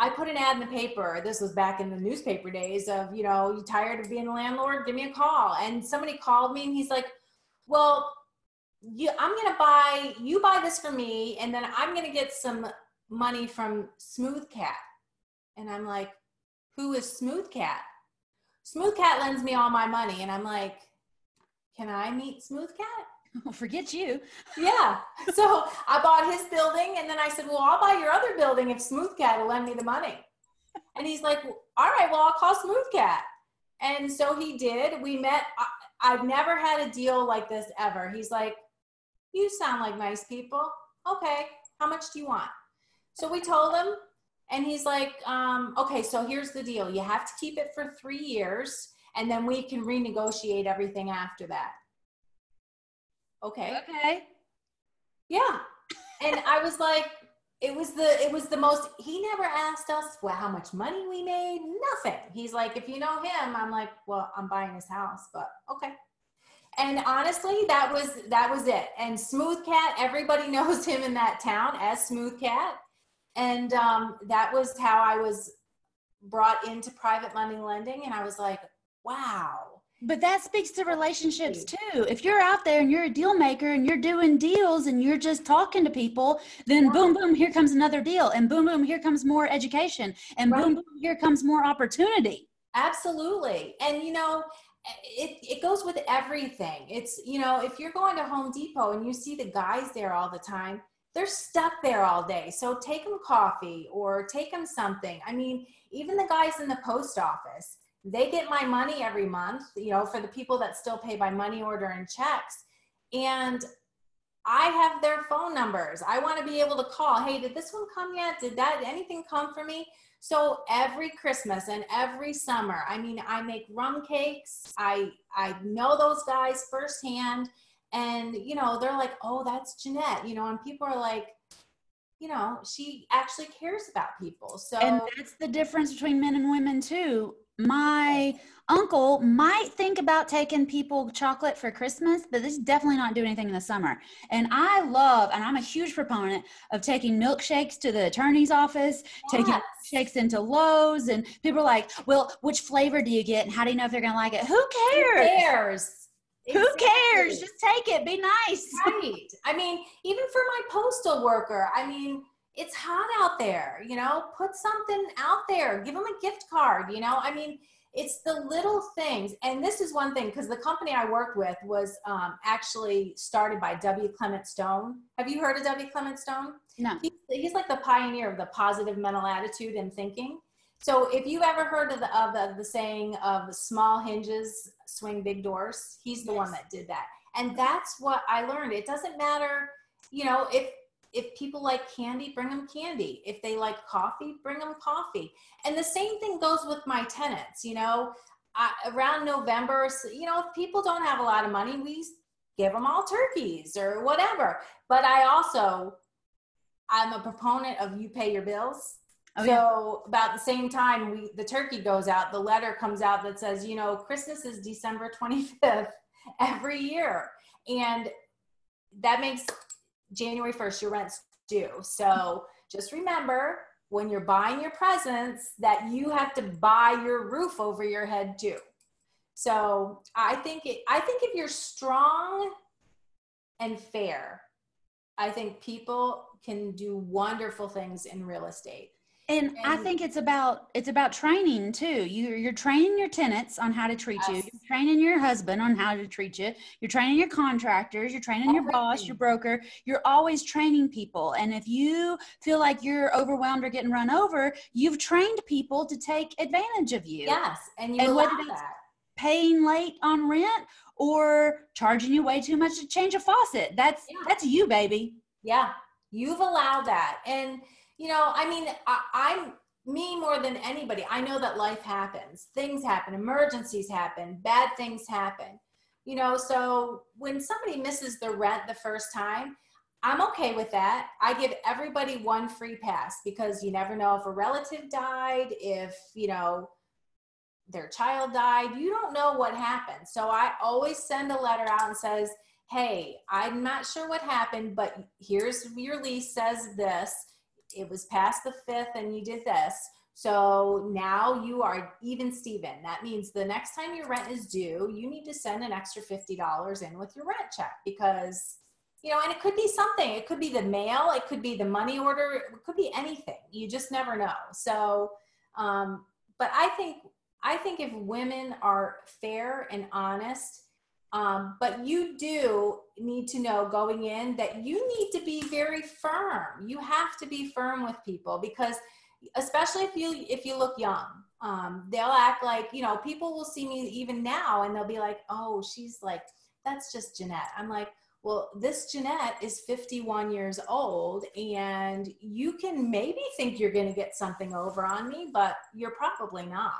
Speaker 3: I put an ad in the paper. This was back in the newspaper days of, you know, you tired of being a landlord? Give me a call. And somebody called me and he's like, well, you, I'm going to buy, you buy this for me, and then I'm going to get some money from Smooth Cat. And I'm like, who is Smooth Cat? Smooth Cat lends me all my money. And I'm like, can I meet Smooth Cat?
Speaker 2: Well, forget you.
Speaker 3: yeah. So I bought his building and then I said, well, I'll buy your other building if Smooth Cat will lend me the money. And he's like, all right, well, I'll call Smooth Cat. And so he did. We met. I, I've never had a deal like this ever. He's like, you sound like nice people. Okay, how much do you want? So we told him, and he's like, um, okay, so here's the deal. You have to keep it for three years, and then we can renegotiate everything after that. Okay.
Speaker 2: Okay.
Speaker 3: Yeah. And I was like, it was the it was the most he never asked us well how much money we made nothing he's like if you know him i'm like well i'm buying his house but okay and honestly that was that was it and smooth cat everybody knows him in that town as smooth cat and um, that was how i was brought into private money lending and i was like wow
Speaker 2: but that speaks to relationships too. If you're out there and you're a deal maker and you're doing deals and you're just talking to people, then yeah. boom, boom, here comes another deal. And boom, boom, here comes more education. And right. boom, boom, here comes more opportunity.
Speaker 3: Absolutely. And you know, it, it goes with everything. It's, you know, if you're going to Home Depot and you see the guys there all the time, they're stuck there all day. So take them coffee or take them something. I mean, even the guys in the post office, they get my money every month, you know, for the people that still pay by money order and checks. And I have their phone numbers. I want to be able to call, hey, did this one come yet? Did that anything come for me? So every Christmas and every summer, I mean, I make rum cakes. I I know those guys firsthand, and you know, they're like, "Oh, that's Jeanette," you know, and people are like, you know, she actually cares about people. So
Speaker 2: And that's the difference between men and women too my uncle might think about taking people chocolate for Christmas, but this is definitely not doing anything in the summer. And I love, and I'm a huge proponent of taking milkshakes to the attorney's office, yes. taking shakes into Lowe's, and people are like, "Well, which flavor do you get, and how do you know if they're going to like it?" Who cares?
Speaker 3: Who cares?
Speaker 2: Exactly. Who cares? Just take it. Be nice.
Speaker 3: Right. I mean, even for my postal worker, I mean, it's hot out there, you know, put something out there, give them a gift card, you know, I mean, it's the little things. And this is one thing, because the company I worked with was um, actually started by W. Clement Stone. Have you heard of W. Clement Stone?
Speaker 2: No.
Speaker 3: He, he's like the pioneer of the positive mental attitude and thinking. So if you ever heard of the, of the, the saying of small hinges swing big doors, he's the yes. one that did that. And that's what I learned. It doesn't matter, you know, if if people like candy, bring them candy. If they like coffee, bring them coffee. And the same thing goes with my tenants. You know, I, around November, you know, if people don't have a lot of money, we give them all turkeys or whatever. But I also, I'm a proponent of you pay your bills. Oh, so yeah. about the same time we the turkey goes out, the letter comes out that says, you know, Christmas is December 25th every year. And that makes January 1st, your rent's due. So just remember, when you're buying your presents that you have to buy your roof over your head too. So I think it, I think if you're strong and fair, I think people can do wonderful things in real estate.
Speaker 2: And, and, I think it's about it's about training too. You you're training your tenants on how to treat yes. you. You're training your husband on how to treat you. You're training your contractors. You're training Everything. your boss, your broker. You're always training people. And if you feel like you're overwhelmed or getting run over, you've trained people to take advantage of you.
Speaker 3: Yes, and you and allow that.
Speaker 2: Paying late on rent or charging you way too much to change a faucet. That's yeah. that's you, baby.
Speaker 3: Yeah, you've allowed that, and you know, I mean, I, I'm me more than anybody. I know that life happens, things happen, emergencies happen, bad things happen. You know, so when somebody misses the rent the first time, I'm okay with that. I give everybody one free pass because you never know if a relative died, if, you know, their child died. You don't know what happened. So I always send a letter out and says, "Hey, I'm not sure what happened, but here's your lease says this it was past the fifth and you did this. So now you are even Steven. That means the next time your rent is due, you need to send an extra $50 in with your rent check because, you know, and it could be something. It could be the mail, it could be the money order, it could be anything. You just never know. So, um, but I think I think if women are fair and honest um, but you do need to know going in that you need to be very firm. You have to be firm with people because, especially if you if you look young, um, they'll act like you know people will see me even now and they'll be like, oh, she's like that's just Jeanette. I'm like, well, this Jeanette is 51 years old, and you can maybe think you're going to get something over on me, but you're probably not.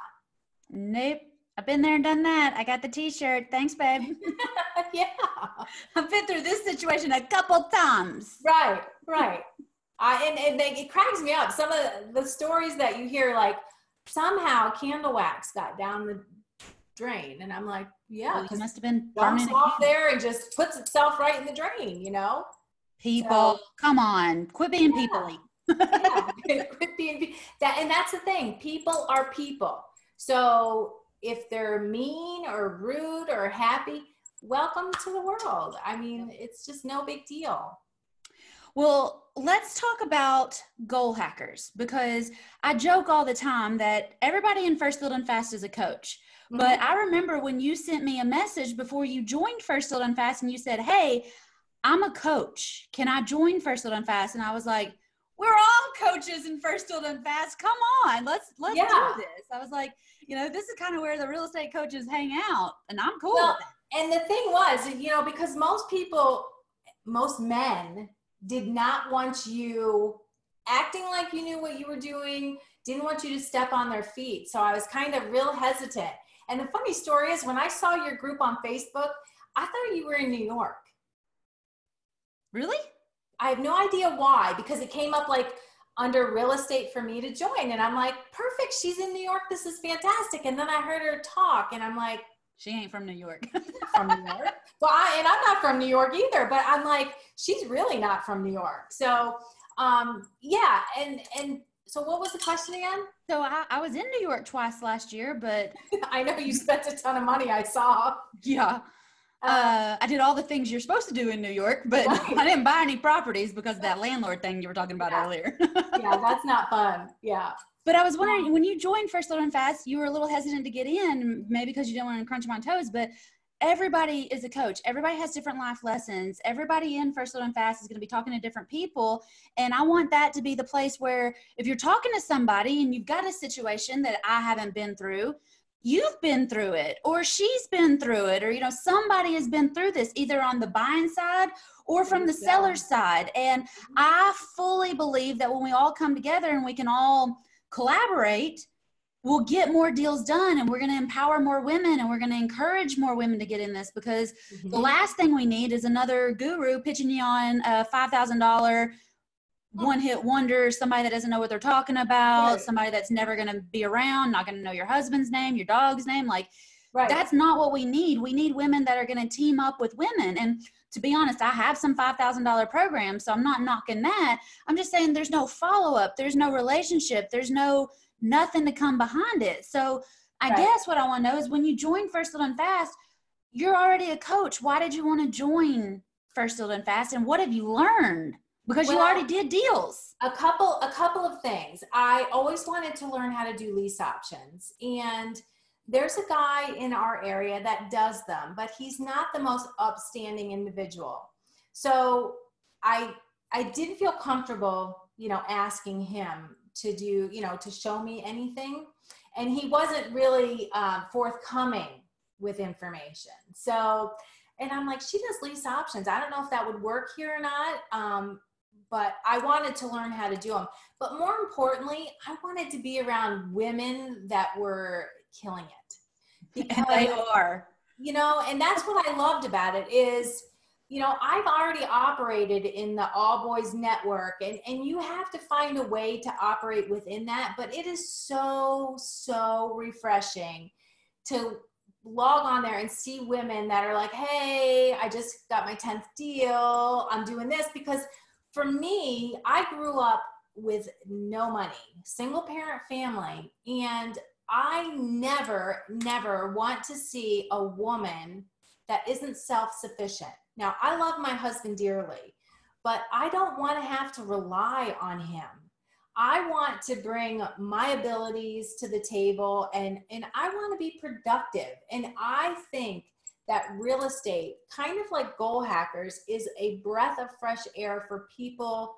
Speaker 2: Nope. I've been there and done that. I got the t-shirt. Thanks, babe.
Speaker 3: yeah.
Speaker 2: I've been through this situation a couple times.
Speaker 3: Right, right. I, and, and they, it cracks me up. Some of the stories that you hear, like somehow candle wax got down the drain. And I'm like, yeah.
Speaker 2: Well, it must have been
Speaker 3: dumps off there and just puts itself right in the drain, you know?
Speaker 2: People, so, come on. Quit being yeah. people
Speaker 3: yeah. Quit being, that, and that's the thing. People are people. So if they're mean or rude or happy, welcome to the world. I mean, it's just no big deal.
Speaker 2: Well, let's talk about goal hackers because I joke all the time that everybody in First Deal Done Fast is a coach. Mm-hmm. But I remember when you sent me a message before you joined First Deal Done Fast and you said, Hey, I'm a coach. Can I join First Deal Done Fast? And I was like, We're all coaches in First Deal Done Fast. Come on, let's let's yeah. do this. I was like, you know, this is kind of where the real estate coaches hang out, and I'm cool well,
Speaker 3: And the thing was, you know, because most people, most men did not want you acting like you knew what you were doing, didn't want you to step on their feet. So I was kind of real hesitant. And the funny story is, when I saw your group on Facebook, I thought you were in New York.
Speaker 2: Really?
Speaker 3: I have no idea why, because it came up like under real estate for me to join. And I'm like, perfect. She's in New York. This is fantastic. And then I heard her talk and I'm like,
Speaker 2: she ain't from New York.
Speaker 3: from New York. Well, I, and I'm not from New York either, but I'm like, she's really not from New York. So, um, yeah. And, and so what was the question again?
Speaker 2: So I, I was in New York twice last year, but
Speaker 3: I know you spent a ton of money. I saw.
Speaker 2: Yeah. Uh, uh, I did all the things you're supposed to do in New York, but right. I didn't buy any properties because of that landlord thing you were talking about
Speaker 3: yeah.
Speaker 2: earlier.
Speaker 3: yeah, that's not fun. Yeah.
Speaker 2: But I was wondering, when you joined First Deal Done Fast, you were a little hesitant to get in, maybe because you didn't want to crunch my toes. But everybody is a coach. Everybody has different life lessons. Everybody in First Deal Done Fast is going to be talking to different people. And I want that to be the place where if you're talking to somebody and you've got a situation that I haven't been through, you've been through it or she's been through it or you know somebody has been through this either on the buying side or from the seller side. And i fully believe that when we all come together and we can all collaborate we'll get more deals done and we're going to empower more women and we're going to encourage more women to get in this because mm-hmm. the last thing we need is another guru pitching you on a $5000 one hit wonder, somebody that doesn't know what they're talking about, right. somebody that's never going to be around, not going to know your husband's name, your dog's name. Like, Right. That's not what we need. We need women that are going to team up with women. And to be honest, I have some $5,000 programs, so I'm not knocking that. I'm just saying there's no follow up, there's no relationship, there's no nothing to come behind it. So I right. guess what I want to know is when you join First Deal Done Fast, you're already a coach. Why did you want to join First Deal Done Fast and what have you learned? Because well, you already did deals.
Speaker 3: A couple a couple of things. I always wanted to learn how to do lease options and there's a guy in our area that does them, but he's not the most upstanding individual. So I I didn't feel comfortable, you know, asking him to do, you know, to show me anything, and he wasn't really uh, forthcoming with information. So, and I'm like, she does lease options. I don't know if that would work here or not. Um, but I wanted to learn how to do them. But more importantly, I wanted to be around women that were killing it.
Speaker 2: Because, they are.
Speaker 3: You know, and that's what I loved about it is, you know, I've already operated in the all boys network and, and you have to find a way to operate within that. But it is so, so refreshing to log on there and see women that are like, hey, I just got my 10th deal. I'm doing this because for me, I grew up with no money, single parent family. And I never, never want to see a woman that isn't self sufficient. Now, I love my husband dearly, but I don't want to have to rely on him. I want to bring my abilities to the table and, and I want to be productive. And I think that real estate, kind of like goal hackers, is a breath of fresh air for people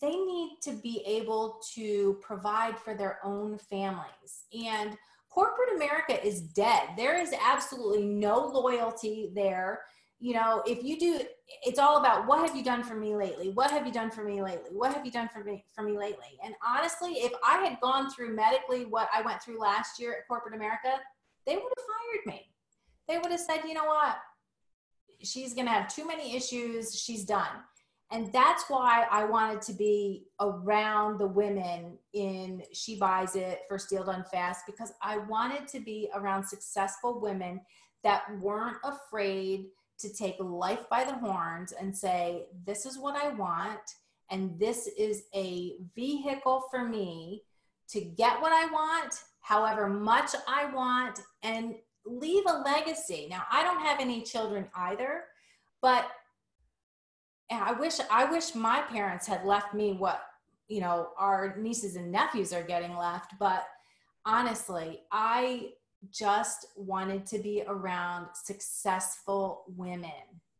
Speaker 3: they need to be able to provide for their own families. And corporate America is dead. There is absolutely no loyalty there. You know, if you do, it's all about what have you done for me lately? What have you done for me lately? What have you done for me for me lately? And honestly, if I had gone through medically what I went through last year at corporate America, they would have fired me. They would have said, you know what? She's going to have too many issues. She's done and that's why I wanted to be around the women in She Buys It First Deal Done Fast because I wanted to be around successful women that weren't afraid to take life by the horns and say, This is what I want, and this is a vehicle for me to get what I want, however much I want, and leave a legacy. Now, I don't have any children either, but I wish I wish my parents had left me what you know our nieces and nephews are getting left. But honestly, I just wanted to be around successful women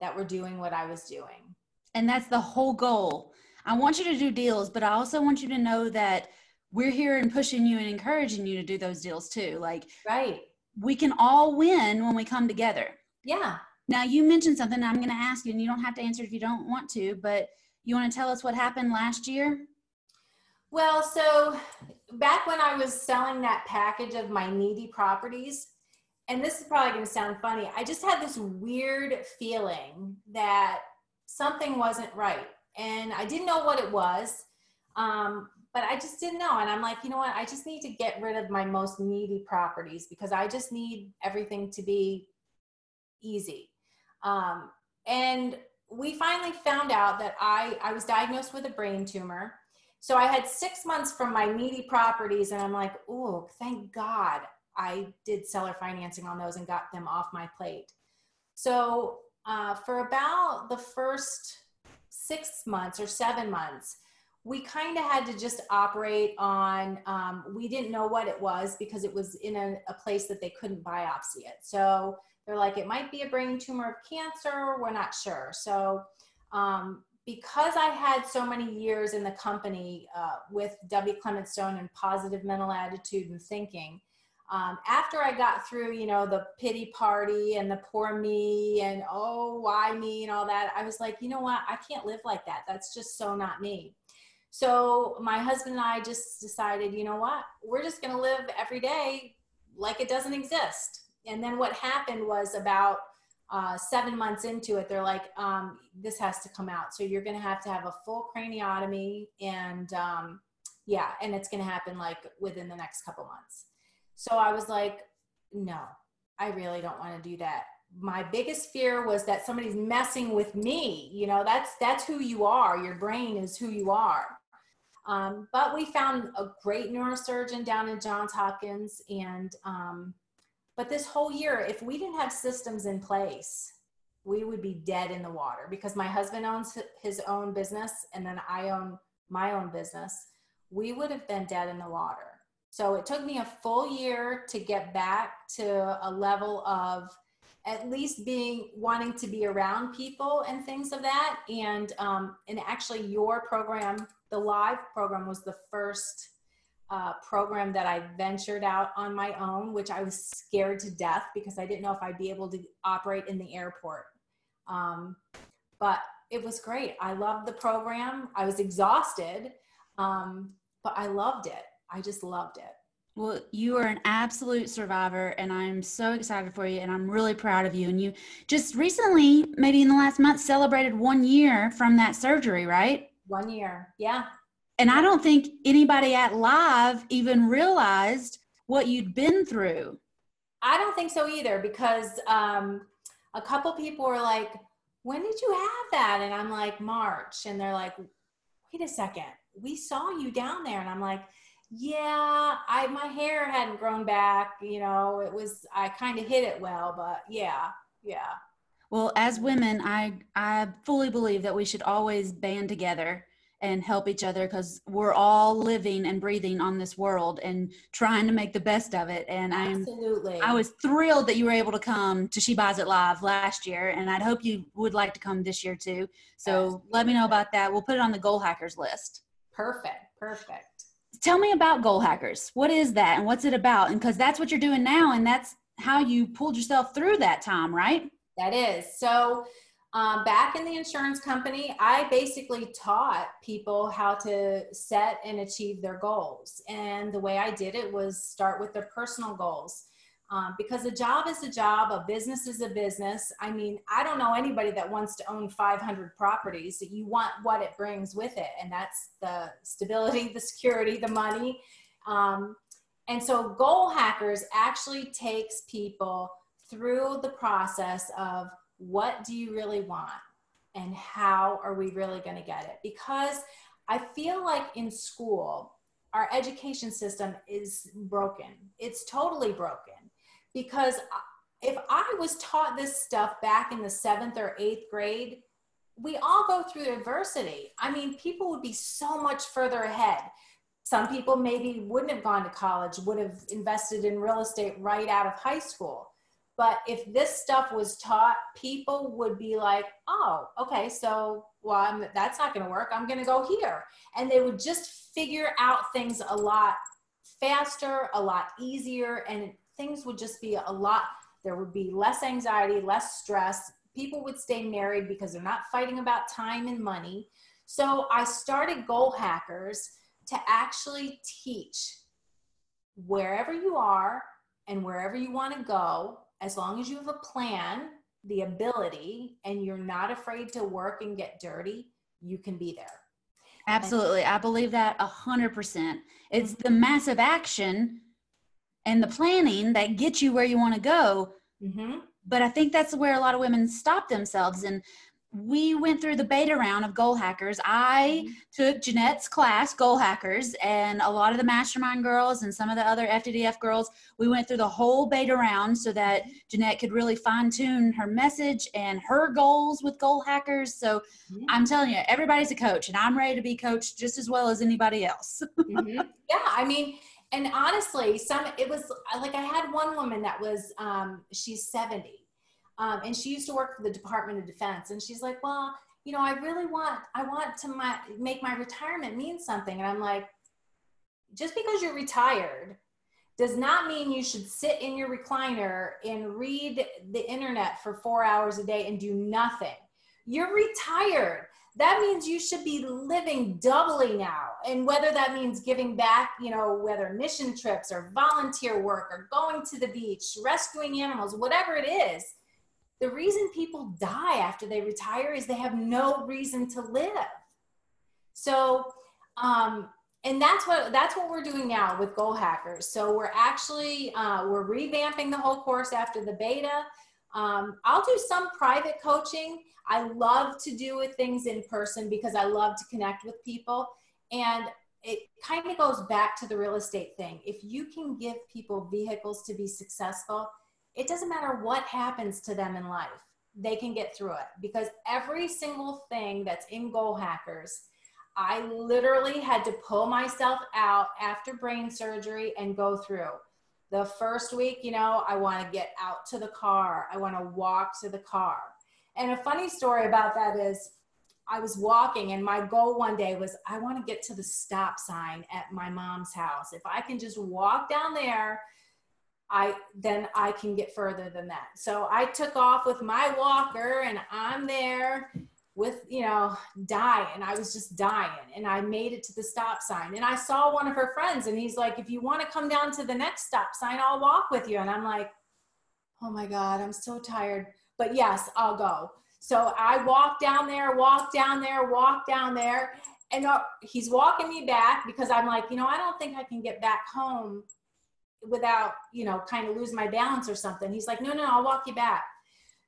Speaker 3: that were doing what I was doing.
Speaker 2: And that's the whole goal. I want you to do deals, but I also want you to know that we're here and pushing you and encouraging you to do those deals too. Like,
Speaker 3: right.
Speaker 2: We can all win when we come together.
Speaker 3: Yeah.
Speaker 2: Now, you mentioned something I'm going to ask you, and you don't have to answer if you don't want to, but you want to tell us what happened last year?
Speaker 3: Well, so back when I was selling that package of my needy properties, and this is probably going to sound funny, I just had this weird feeling that something wasn't right. And I didn't know what it was, um, but I just didn't know. And I'm like, you know what? I just need to get rid of my most needy properties because I just need everything to be easy. Um, and we finally found out that I, I was diagnosed with a brain tumor. So I had six months from my needy properties, and I'm like, oh, thank God I did seller financing on those and got them off my plate. So uh, for about the first six months or seven months, we kind of had to just operate on, um, we didn't know what it was because it was in a, a place that they couldn't biopsy it. So they're like, it might be a brain tumor of cancer. We're not sure. So, um, because I had so many years in the company uh, with W. Clement Stone and positive mental attitude and thinking, um, after I got through, you know, the pity party and the poor me and oh, why me and all that, I was like, you know what? I can't live like that. That's just so not me. So my husband and I just decided, you know what? We're just going to live every day like it doesn't exist and then what happened was about uh, seven months into it, they're like, um, this has to come out. So you're going to have to have a full craniotomy. And um, yeah, and it's going to happen like within the next couple months. So I was like, no, I really don't want to do that. My biggest fear was that somebody's messing with me. You know, that's that's who you are. Your brain is who you are. Um, but we found a great neurosurgeon down in Johns Hopkins, and um, but this whole year, if we didn't have systems in place, we would be dead in the water because my husband owns his own business, and then I own my own business. We would have been dead in the water. So it took me a full year to get back to a level of at least being wanting to be around people and things of that. And um, and actually, your program, the live program, was the first uh, program that I ventured out on my own, which I was scared to death because I didn't know if I'd be able to operate in the airport. Um, but it was great. I loved the program. I was exhausted, um, but I loved it. I just loved it.
Speaker 2: Well, you are an absolute survivor, and I'm so excited for you, and I'm really proud of you. And you just recently, maybe in the last month, celebrated one year from that surgery, right?
Speaker 3: One year, yeah.
Speaker 2: And I don't think anybody at Live even realized what you'd been through.
Speaker 3: I don't think so either, because um, a couple people were like, "When did you have that?" And I'm like, "March," and they're like, "Wait a second, we saw you down there," and I'm like yeah i my hair hadn't grown back you know it was i kind of hit it well but yeah yeah
Speaker 2: well as women i i fully believe that we should always band together and help each other because we're all living and breathing on this world and trying to make the best of it. And I'm
Speaker 3: absolutely
Speaker 2: I was thrilled that you were able to come to She Buys It Live last year, and I'd hope you would like to come this year too. So absolutely. let me know about that. We'll put it on the goal hackers list.
Speaker 3: Perfect. Perfect
Speaker 2: tell me about goal hackers what is that and what's it about and because that's what you're doing now and that's how you pulled yourself through that time right
Speaker 3: that is so um, back in the insurance company i basically taught people how to set and achieve their goals and the way i did it was start with their personal goals um, because a job is a job, a business is a business. I mean, I don't know anybody that wants to own 500 properties. You want what it brings with it, and that's the stability, the security, the money. Um, and so, Goal Hackers actually takes people through the process of what do you really want and how are we really going to get it? Because I feel like in school, our education system is broken. It's totally broken because if I was taught this stuff back in the seventh or eighth grade, we all go through adversity. I mean, people would be so much further ahead. Some people maybe wouldn't have gone to college, would have invested in real estate right out of high school. But if this stuff was taught, people would be like, oh, okay, so well, I'm, that's not going to work. I'm going to go here. And they would just figure out things a lot faster, a lot easier, and things would just be a lot, there would be less anxiety, less stress. People would stay married because they're not fighting about time and money. So I started Goal Hackers to actually teach wherever you are and wherever you want to go, as long as you have a plan, the ability, and you're not afraid to work and get dirty, you can be there.
Speaker 2: Absolutely. I believe that a hundred percent. It's the massive action and the planning that gets you where you want to go. Mm-hmm. But I think that's where a lot of women stop themselves. And we went through the beta round of Goal Hackers. I mm-hmm. took Jeanette's class, Goal Hackers, and a lot of the mastermind girls and some of the other FDDF girls. We went through the whole beta round so that. Jeanette could really fine tune her message and her goals with Goal Hackers. So mm-hmm. I'm telling you, everybody's a coach, and I'm ready to be coached just as well as anybody else.
Speaker 3: mm-hmm. Yeah, I mean, and honestly some it was like i had one woman that was um, she's 70 um, and she used to work for the department of defense and she's like well you know i really want i want to my, make my retirement mean something. And i'm like just because you're retired does not mean you should sit in your recliner and read the internet for four hours a day and do nothing. You're retired. That means you should be living doubly now. And whether that means giving back, you know, whether mission trips or volunteer work or going to the beach, rescuing animals, whatever it is, the reason people die after they retire is they have no reason to live. So, um, and that's what that's what we're doing now with goal hackers. So we're actually uh, we're revamping the whole course after the beta. Um, i'll do some private coaching. I love to do with things in person because i love to connect with people. And it kind of goes back to the real estate thing. If you can give people vehicles to be successful it doesn't matter what happens to them in life they can get through it because every single thing that's in goal hackers I literally had to pull myself out after brain surgery and go through. The first week, you know, I want to get out to the car, I want to walk to the car. And a funny story about that is I was walking, and my goal one day was I want to get to the stop sign at my mom's house. If I can just walk down there, I then I can get further than that. So I took off with my walker and I'm there with you know dying. I was just dying and i made it to the stop sign. And i saw one of her friends and he's like if you want to come down to the next stop sign i'll walk with you. And i'm like oh my god i'm so tired. But yes i'll go. So i walk down there walk down there walk down there. And uh, he's walking me back because i'm like you know i don't think i can get back home without you know kind of lose my balance or something he's like no no i'll walk you back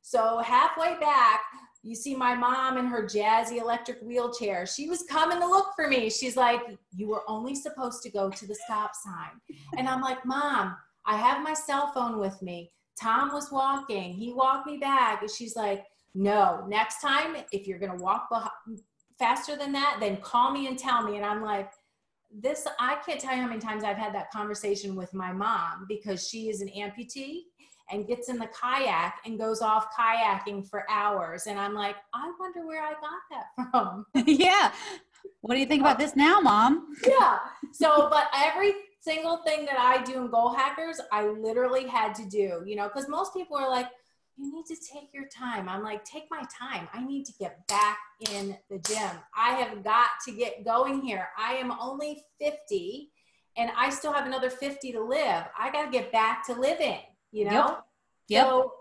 Speaker 3: so halfway back you see my mom in her jazzy electric wheelchair. She was coming to look for me. She's like, You were only supposed to go to the stop sign. And I'm like, Mom, I have my cell phone with me. Tom was walking. He walked me back. And she's like, No, next time, if you're going to walk faster than that, then call me and tell me. And I'm like, this i can't tell you how many times i've had that conversation with my mom because she is an amputee and gets in the kayak and goes off kayaking for hours. And I'm like, I wonder where I got that from.
Speaker 2: yeah. What do you think about this now, mom?
Speaker 3: yeah. So, but every single thing that I do in Goal Hackers, I literally had to do, you know, because most people are like, you need to take your time. I'm like, take my time. I need to get back in the gym. I have got to get going here. I am only 50 and I still have another 50 to live. I got to get back to living you know? Yep. yep. So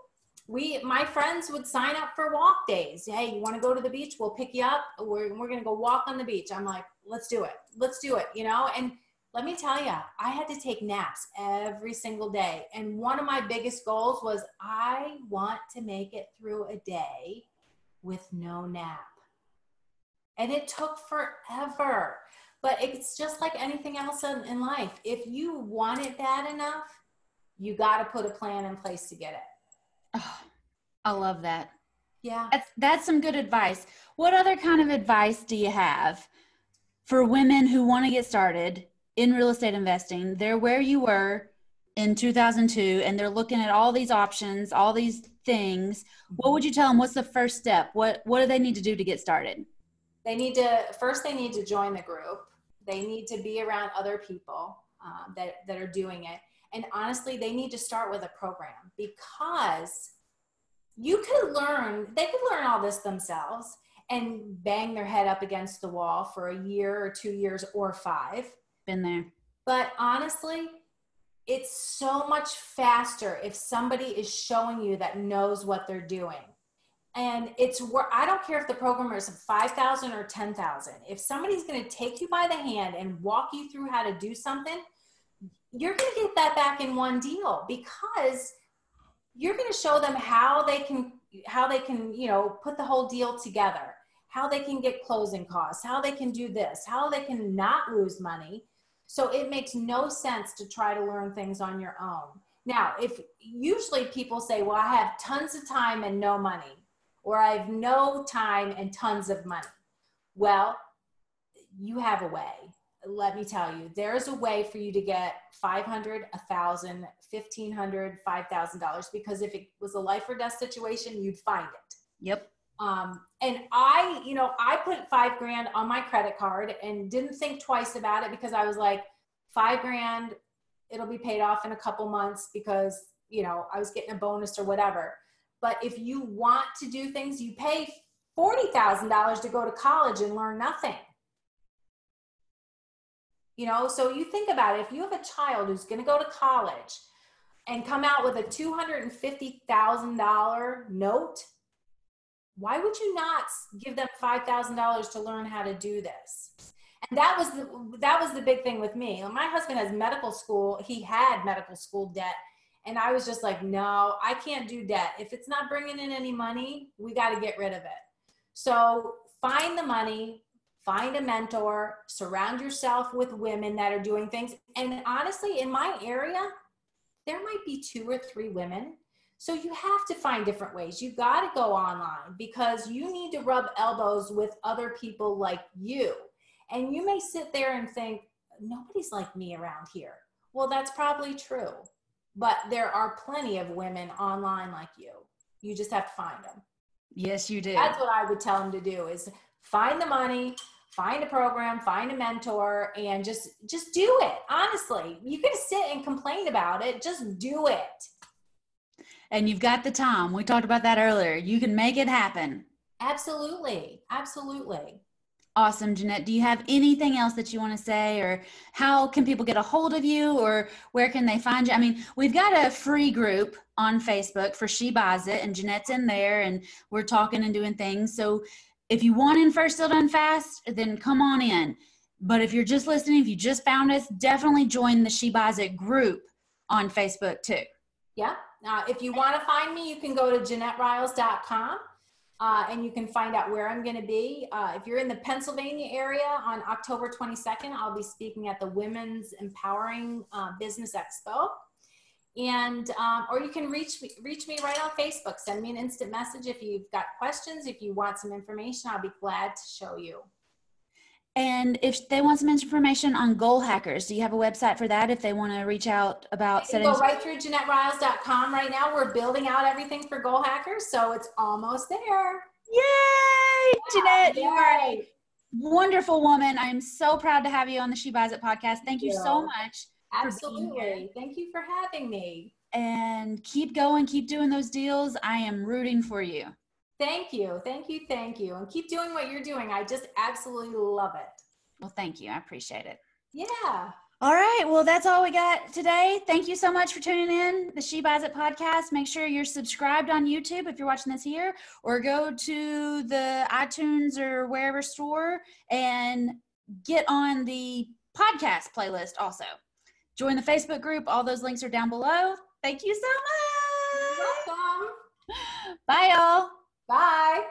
Speaker 3: we, my friends would sign up for walk days. Hey, you want to go to the beach? We'll pick you up. We're, we're going to go walk on the beach. I'm like, let's do it. Let's do it. You know? And let me tell you, I had to take naps every single day. And one of my biggest goals was I want to make it through a day with no nap. And it took forever. But it's just like anything else in, in life. If you want it bad enough, you got to put a plan in place to get it.
Speaker 2: Oh, I love that.
Speaker 3: Yeah.
Speaker 2: That's, that's some good advice. What other kind of advice do you have for women who want to get started in real estate investing? They're where you were in 2002 and they're looking at all these options, all these things. What would you tell them? What's the first step? What what do they need to do to get started?
Speaker 3: They need to first they need to join the group. They need to be around other people um, that that are doing it and honestly, they need to start with a program because you could learn, they could learn all this themselves and bang their head up against the wall for a year or two years or five.
Speaker 2: Been there.
Speaker 3: But honestly, it's so much faster if somebody is showing you that knows what they're doing. And it's where I don't care if the program is 5,000 or 10,000. If somebody's going to take you by the hand and walk you through how to do something, you're going to get that back in one deal because you're going to show them how they can how they can you know put the whole deal together how they can get closing costs how they can do this how they can not lose money so it makes no sense to try to learn things on your own now if usually people say well i have tons of time and no money or i have no time and tons of money well you have a way let me tell you, there's a way for you to get 500, 1000, 1500, $5,000 because if it was a life or death situation, you'd find it.
Speaker 2: Yep.
Speaker 3: Um, and I, you know, I put five grand on my credit card and didn't think twice about it because I was like, five grand, it'll be paid off in a couple months because, you know, I was getting a bonus or whatever. But if you want to do things, you pay $40,000 to go to college and learn nothing you know, so you think about it if you have a child who's going to go to college and come out with a $250,000 note, why would you not give them $5,000 to learn how to do this? And that was the that was the big thing with me. My husband has medical school. He had medical school debt, and I was just like, no, I can't do debt. If it's not bringing in any money, we got to get rid of it. So find the money, find a mentor, surround yourself with women that are doing things. And honestly, in my area, there might be two or three women. So you have to find different ways. You got to go online because you need to rub elbows with other people like you. And you may sit there and think, nobody's like me around here. Well, that's probably true. But there are plenty of women online like you. You just have to find them.
Speaker 2: Yes, you do.
Speaker 3: That's what I would tell them to do is find the money, find a program, find a mentor, and just just do it. Honestly, you can sit and complain about it. Just do it.
Speaker 2: And you've got the time. We talked about that earlier. You can make it happen.
Speaker 3: Absolutely. Absolutely.
Speaker 2: Awesome, Jeanette. Do you have anything else that you want to say, or how can people get a hold of you, or where can they find you? I mean, we've got a free group on Facebook for She Buys It, and Jeanette's in there, and we're talking and doing things. So if you want in First Deal Done Fast, then come on in. But if you're just listening, if you just found us, definitely join the She Buys It group on Facebook too.
Speaker 3: Yeah. Now, if you want to find me, you can go to JeanetteRiles.com uh, and you can find out where I'm going to be. Uh, if you're in the Pennsylvania area on October 22nd, I'll be speaking at the Women's Empowering uh, Business Expo. And, um, or you can reach me, reach me right on Facebook. Send me an instant message if you've got questions. If you want some information, I'll be glad to show you.
Speaker 2: And if they want some information on goal hackers, do you have a website for that if they want to reach out about
Speaker 3: setting? Go right through JeanetteRiles.com right now. We're building out everything for goal hackers, so it's almost there.
Speaker 2: Yay! Yeah, Jeanette, yay. you are a wonderful woman. I'm so proud to have you on the She Buys It podcast. Thank, you so much.
Speaker 3: Absolutely. Thank you for having me.
Speaker 2: And keep going, keep doing those deals. I am rooting for you.
Speaker 3: Thank you. Thank you. Thank you. And keep doing what you're doing. I just absolutely love it.
Speaker 2: Well, thank you. I appreciate it.
Speaker 3: Yeah.
Speaker 2: All right. Well, that's all we got today. Thank you so much for tuning in the She Buys It podcast. Make sure you're subscribed on YouTube if you're watching this here, or go to the iTunes or wherever store and get on the podcast playlist also. Join the Facebook group. All those links are down below. Thank you so much.
Speaker 3: You're welcome.
Speaker 2: Bye, y'all.
Speaker 3: Bye.